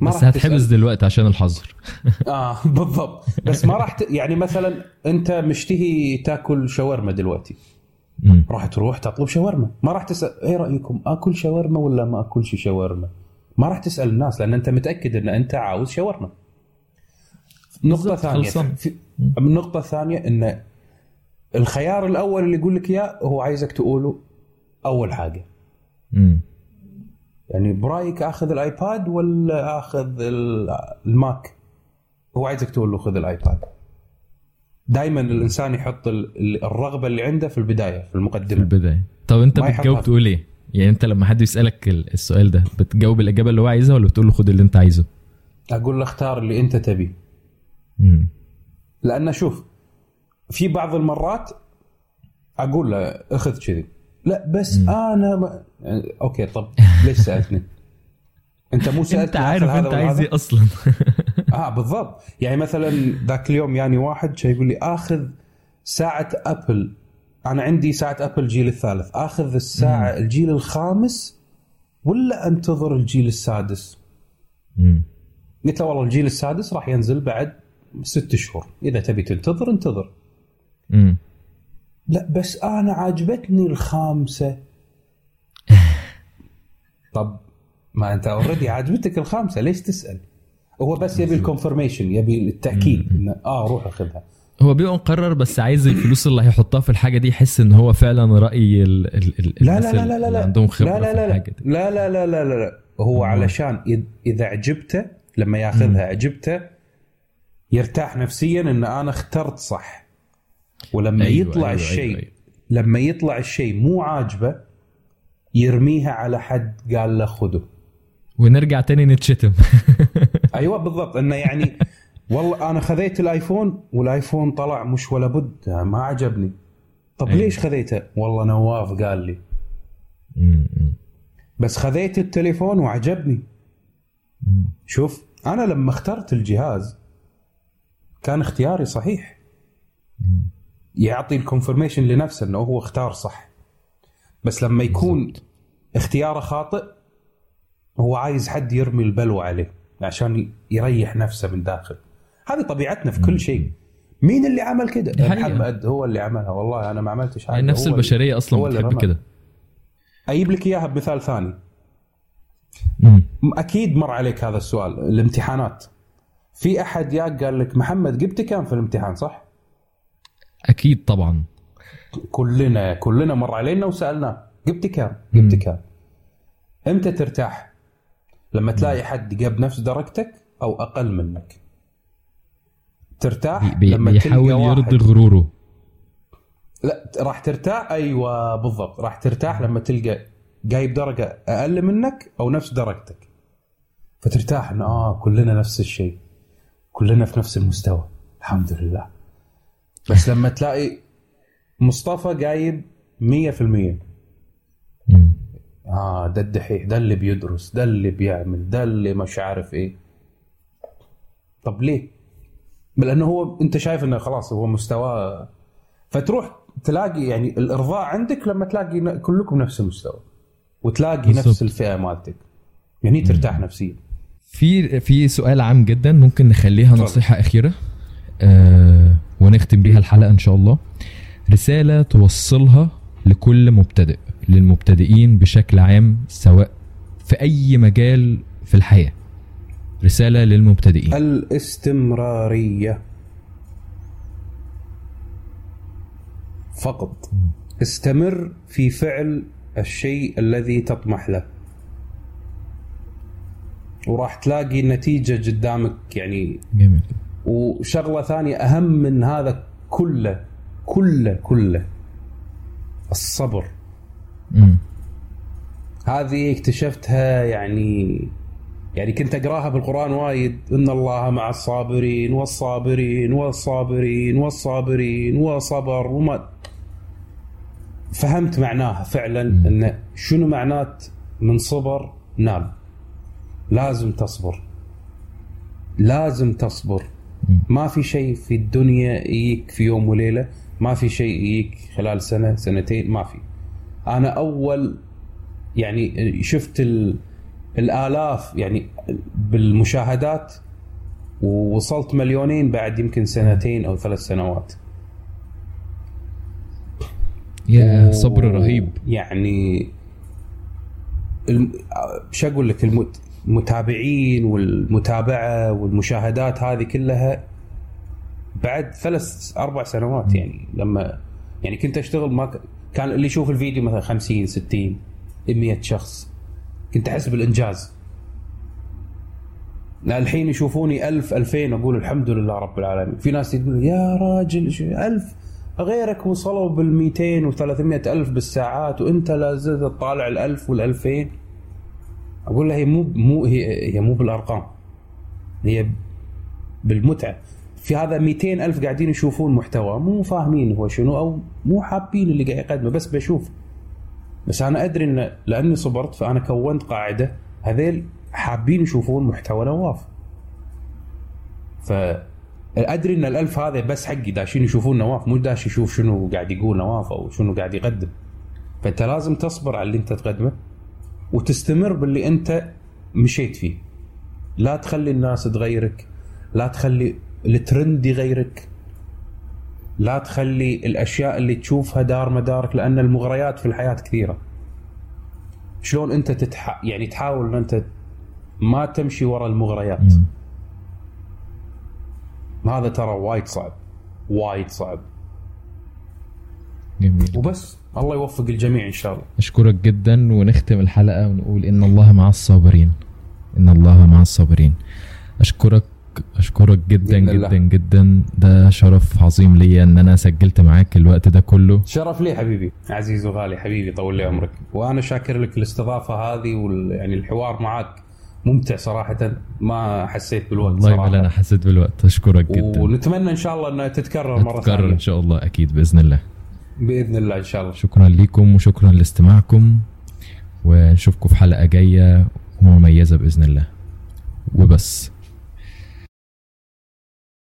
[SPEAKER 2] ما
[SPEAKER 1] بس هتحبس. دلوقتي عشان الحظر.
[SPEAKER 2] آه بالضبط. بس ما راح ت... يعني مثلا أنت مشتهي تاكل شاورما دلوقتي.
[SPEAKER 1] م.
[SPEAKER 2] راح تروح تطلب شاورما. ما راح تسأل إيه رأيكم؟ آكل شاورما ولا ما آكلش شاورما؟ ما راح تسأل الناس لأن أنت متأكد إن أنت عاوز شاورما. ثانية.
[SPEAKER 1] خلصان.
[SPEAKER 2] في... النقطه الثانية إن الخيار الأول اللي يقول لك إياه هو عايزك تقوله أول حاجة.
[SPEAKER 1] م.
[SPEAKER 2] يعني برأيك آخذ الآيباد ولا آخذ ال- الماك؟ هو عايزك تقول له خذ الآيباد. دائما الإنسان يحط ال- ال- الرغبة اللي عنده في البداية في
[SPEAKER 1] في
[SPEAKER 2] المقدمه
[SPEAKER 1] البداية. طب
[SPEAKER 2] أنت
[SPEAKER 1] بتجاوب
[SPEAKER 2] في-
[SPEAKER 1] تقول إيه؟ يعني أنت لما حد يسألك ال- السؤال ده بتجاوب الإجابة اللي هو عايزها ولا بتقول له خد اللي أنت عايزه؟
[SPEAKER 2] أقول له اختار اللي أنت تبيه. لأن شوف في بعض المرات أقول له أخذ كذي. لا بس أنا ما... يعني أوكي طب ليش سألتني؟ أنت مو سألتني
[SPEAKER 1] انت عارف أنت عايز؟ إيه أصلا؟
[SPEAKER 2] آه بالضبط. يعني مثلا ذاك اليوم يعني واحد شي يقول لي أخذ ساعة أبل. أنا عندي ساعة أبل الجيل الثالث. أخذ الساعة الجيل الخامس ولا أنتظر الجيل السادس؟
[SPEAKER 1] م.
[SPEAKER 2] قلت له والله الجيل السادس راح ينزل بعد ست شهور. إذا تبي تنتظر انتظر.
[SPEAKER 1] م.
[SPEAKER 2] لا بس أنا عاجبتني الخامسة. طب ما أنت already عاجبتك الخامسة ليش تسأل؟ هو بس يبي ال confirmation يبي التأكيد. إنه آه روح أخذها.
[SPEAKER 1] هو بيبقى مقرر بس عايز الفلوس اللي هيحطها في الحاجة دي يحس إن هو فعلا رأي ال ال ال
[SPEAKER 2] لا لا لا لا لا لا.
[SPEAKER 1] عندهم خبرة
[SPEAKER 2] لا لا لا. لا لا لا لا لا, لا. هو علشان إذا عجبته لما ياخذها عجبته يرتاح نفسيا إن أنا اخترت صح. ولما
[SPEAKER 1] أيوة،
[SPEAKER 2] يطلع
[SPEAKER 1] أيوة،
[SPEAKER 2] الشيء
[SPEAKER 1] أيوة، أيوة.
[SPEAKER 2] لما يطلع الشيء مو عاجبه يرميها على حد قال له خذه.
[SPEAKER 1] ونرجع تاني نتشتم.
[SPEAKER 2] أيوه بالضبط. إنه يعني والله أنا خذيت الآيفون والآيفون طلع مش ولا بد ما عجبني. طب
[SPEAKER 1] أيوة.
[SPEAKER 2] ليش خذيته؟ والله نواف قال لي. بس خذيت التليفون وعجبني. شوف أنا لما اخترت الجهاز كان اختياري صحيح. يعطي ال confirmation لنفسه إنه هو اختار صح. بس لما يكون اختياره خاطئ هو عايز حد يرمي البلوى عليه عشان يريح نفسه من داخل. هذه طبيعتنا في كل شيء. مين اللي عمل كده. محمد هو اللي عملها. والله أنا ما عملتش حاجة.
[SPEAKER 1] يعني نفس البشرية
[SPEAKER 2] أصلا
[SPEAKER 1] بتحب. كده.
[SPEAKER 2] أجيب لك إياها بمثال ثاني. أكيد مر عليك هذا السؤال. الامتحانات. في أحد ياك قال لك محمد جبت كم في الامتحان صح؟
[SPEAKER 1] أكيد طبعا.
[SPEAKER 2] كلنا كلنا مر علينا وسألناه جبت كم؟ جبت كم؟ إمتى ترتاح؟ لما تلاقي حد جاب نفس درجتك أو أقل منك. ترتاح
[SPEAKER 1] بي
[SPEAKER 2] لما
[SPEAKER 1] بيحاول
[SPEAKER 2] واحد.
[SPEAKER 1] يرضي غروره.
[SPEAKER 2] لا راح ترتاح؟ أيوه بالضبط. راح ترتاح لما تلقى جايب درجة أقل منك أو نفس درجتك. فترتاح إنه آه كلنا نفس الشيء. كلنا في نفس المستوى. الحمد لله. بس لما تلاقي مصطفى جايب 100%
[SPEAKER 1] م.
[SPEAKER 2] آه ده الدحيح ده اللي بيدرس ده اللي بيعمل ده اللي مش عارف إيه. طب ليه؟ لأنه هو أنت شايف إنه خلاص هو مستواه فتروح تلاقي يعني الإرضاء عندك لما تلاقي كلكم نفس المستوى. وتلاقي
[SPEAKER 1] بالضبط.
[SPEAKER 2] نفس الفئة مالتك. يعني ترتاح نفسيا.
[SPEAKER 1] في في سؤال عام جدا ممكن نخليها. نصيحة أخيرة آه ونختم بيها الحلقة إن شاء الله. رسالة توصلها لكل مبتدئ للمبتدئين بشكل عام سواء في أي مجال في الحياة. رسالة للمبتدئين.
[SPEAKER 2] الاستمرارية. فقط. استمر في فعل الشيء الذي تطمح له. وراح تلاقي النتيجه قدامك يعني.
[SPEAKER 1] جميل.
[SPEAKER 2] وشغلة ثانية أهم من هذا كله كله كله الصبر.
[SPEAKER 1] مم.
[SPEAKER 2] هذه اكتشفتها يعني يعني كنت أقراها بالقرآن وايد. إن الله مع الصابرين والصابرين والصابرين والصابرين وصبر وما فهمت معناها فعلا إن شنو معنات من صبر؟ نال لازم تصبر لازم تصبر ما في شيء في الدنيا يجيك في يوم وليلة ما في شيء يجيك خلال سنة سنتين ما في أنا أول يعني شفت ال... الآلاف يعني بالمشاهدات ووصلت مليونين بعد يمكن سنتين أو ثلاث سنوات
[SPEAKER 1] يا صبر رهيب
[SPEAKER 2] يعني. شو أقول لك. المتابعين والمتابعة والمشاهدات هذه كلها بعد ثلاث أربع سنوات يعني. لما يعني كنت أشتغل ما كان اللي يشوف الفيديو مثلا 50 60 100 شخص كنت أحس بالإنجاز. الحين يشوفوني 1000 2000 أقول الحمد لله رب العالمين. في ناس تقول يا راجل 1000 غيرك وصلوا بال 200 و 300 ألف بالساعات وأنت لا زلت تطالع ال 1000 وال 2000 أقول لها هي مو مو هي, هي مو بالأرقام. هي بالمتعة. في هذا 200 ألف قاعدين يشوفون محتوى مو فاهمين هو شنو أو مو حابين اللي قاعد يقدمه بس بشوف. بس أنا أدري إن لأني صبرت فأنا كونت قاعدة هذيل حابين يشوفون محتوى نواف. ف أدري إن الألف هذا بس حقي داشين يشوفون نواف مو داش يشوف شنو قاعد يقول نواف أو شنو قاعد يقدم. فأنت لازم تصبر على اللي أنت تقدمه. وتستمر باللي انت مشيت فيه. لا تخلي الناس تغيرك لا تخلي الترند يغيرك لا تخلي الأشياء اللي تشوفها دار مدارك لأن المغريات في الحياة كثيرة. شلون انت تتح... يعني تحاول إن انت ما تمشي ورا المغريات. هذا ترى وايد صعب وايد صعب.
[SPEAKER 1] جميل.
[SPEAKER 2] وبس. الله يوفق الجميع إن شاء الله.
[SPEAKER 1] أشكرك جدا ونختم الحلقة ونقول إن الله مع الصابرين. إن الله مع الصابرين. أشكرك أشكرك جدا جدا جدا. ده شرف عظيم ليا إن أنا سجلت معاك الوقت ده كله.
[SPEAKER 2] شرف لي حبيبي. عزيز وغالي حبيبي طول لي عمرك. وأنا شاكر لك الاستضافة هذه وال يعني الحوار معك ممتع صراحة. ما حسيت بالوقت
[SPEAKER 1] والله صراحة. ولا أنا حسيت بالوقت. أشكرك جدا.
[SPEAKER 2] ونتمنى إن شاء الله أنها تتكرر مرة
[SPEAKER 1] ثانية. تتكرر إن شاء الله أكيد بإذن الله.
[SPEAKER 2] بإذن الله إن شاء الله.
[SPEAKER 1] شكرا لكم وشكرا لاستماعكم ونشوفكم في حلقة جاية مميزة بإذن الله. وبس.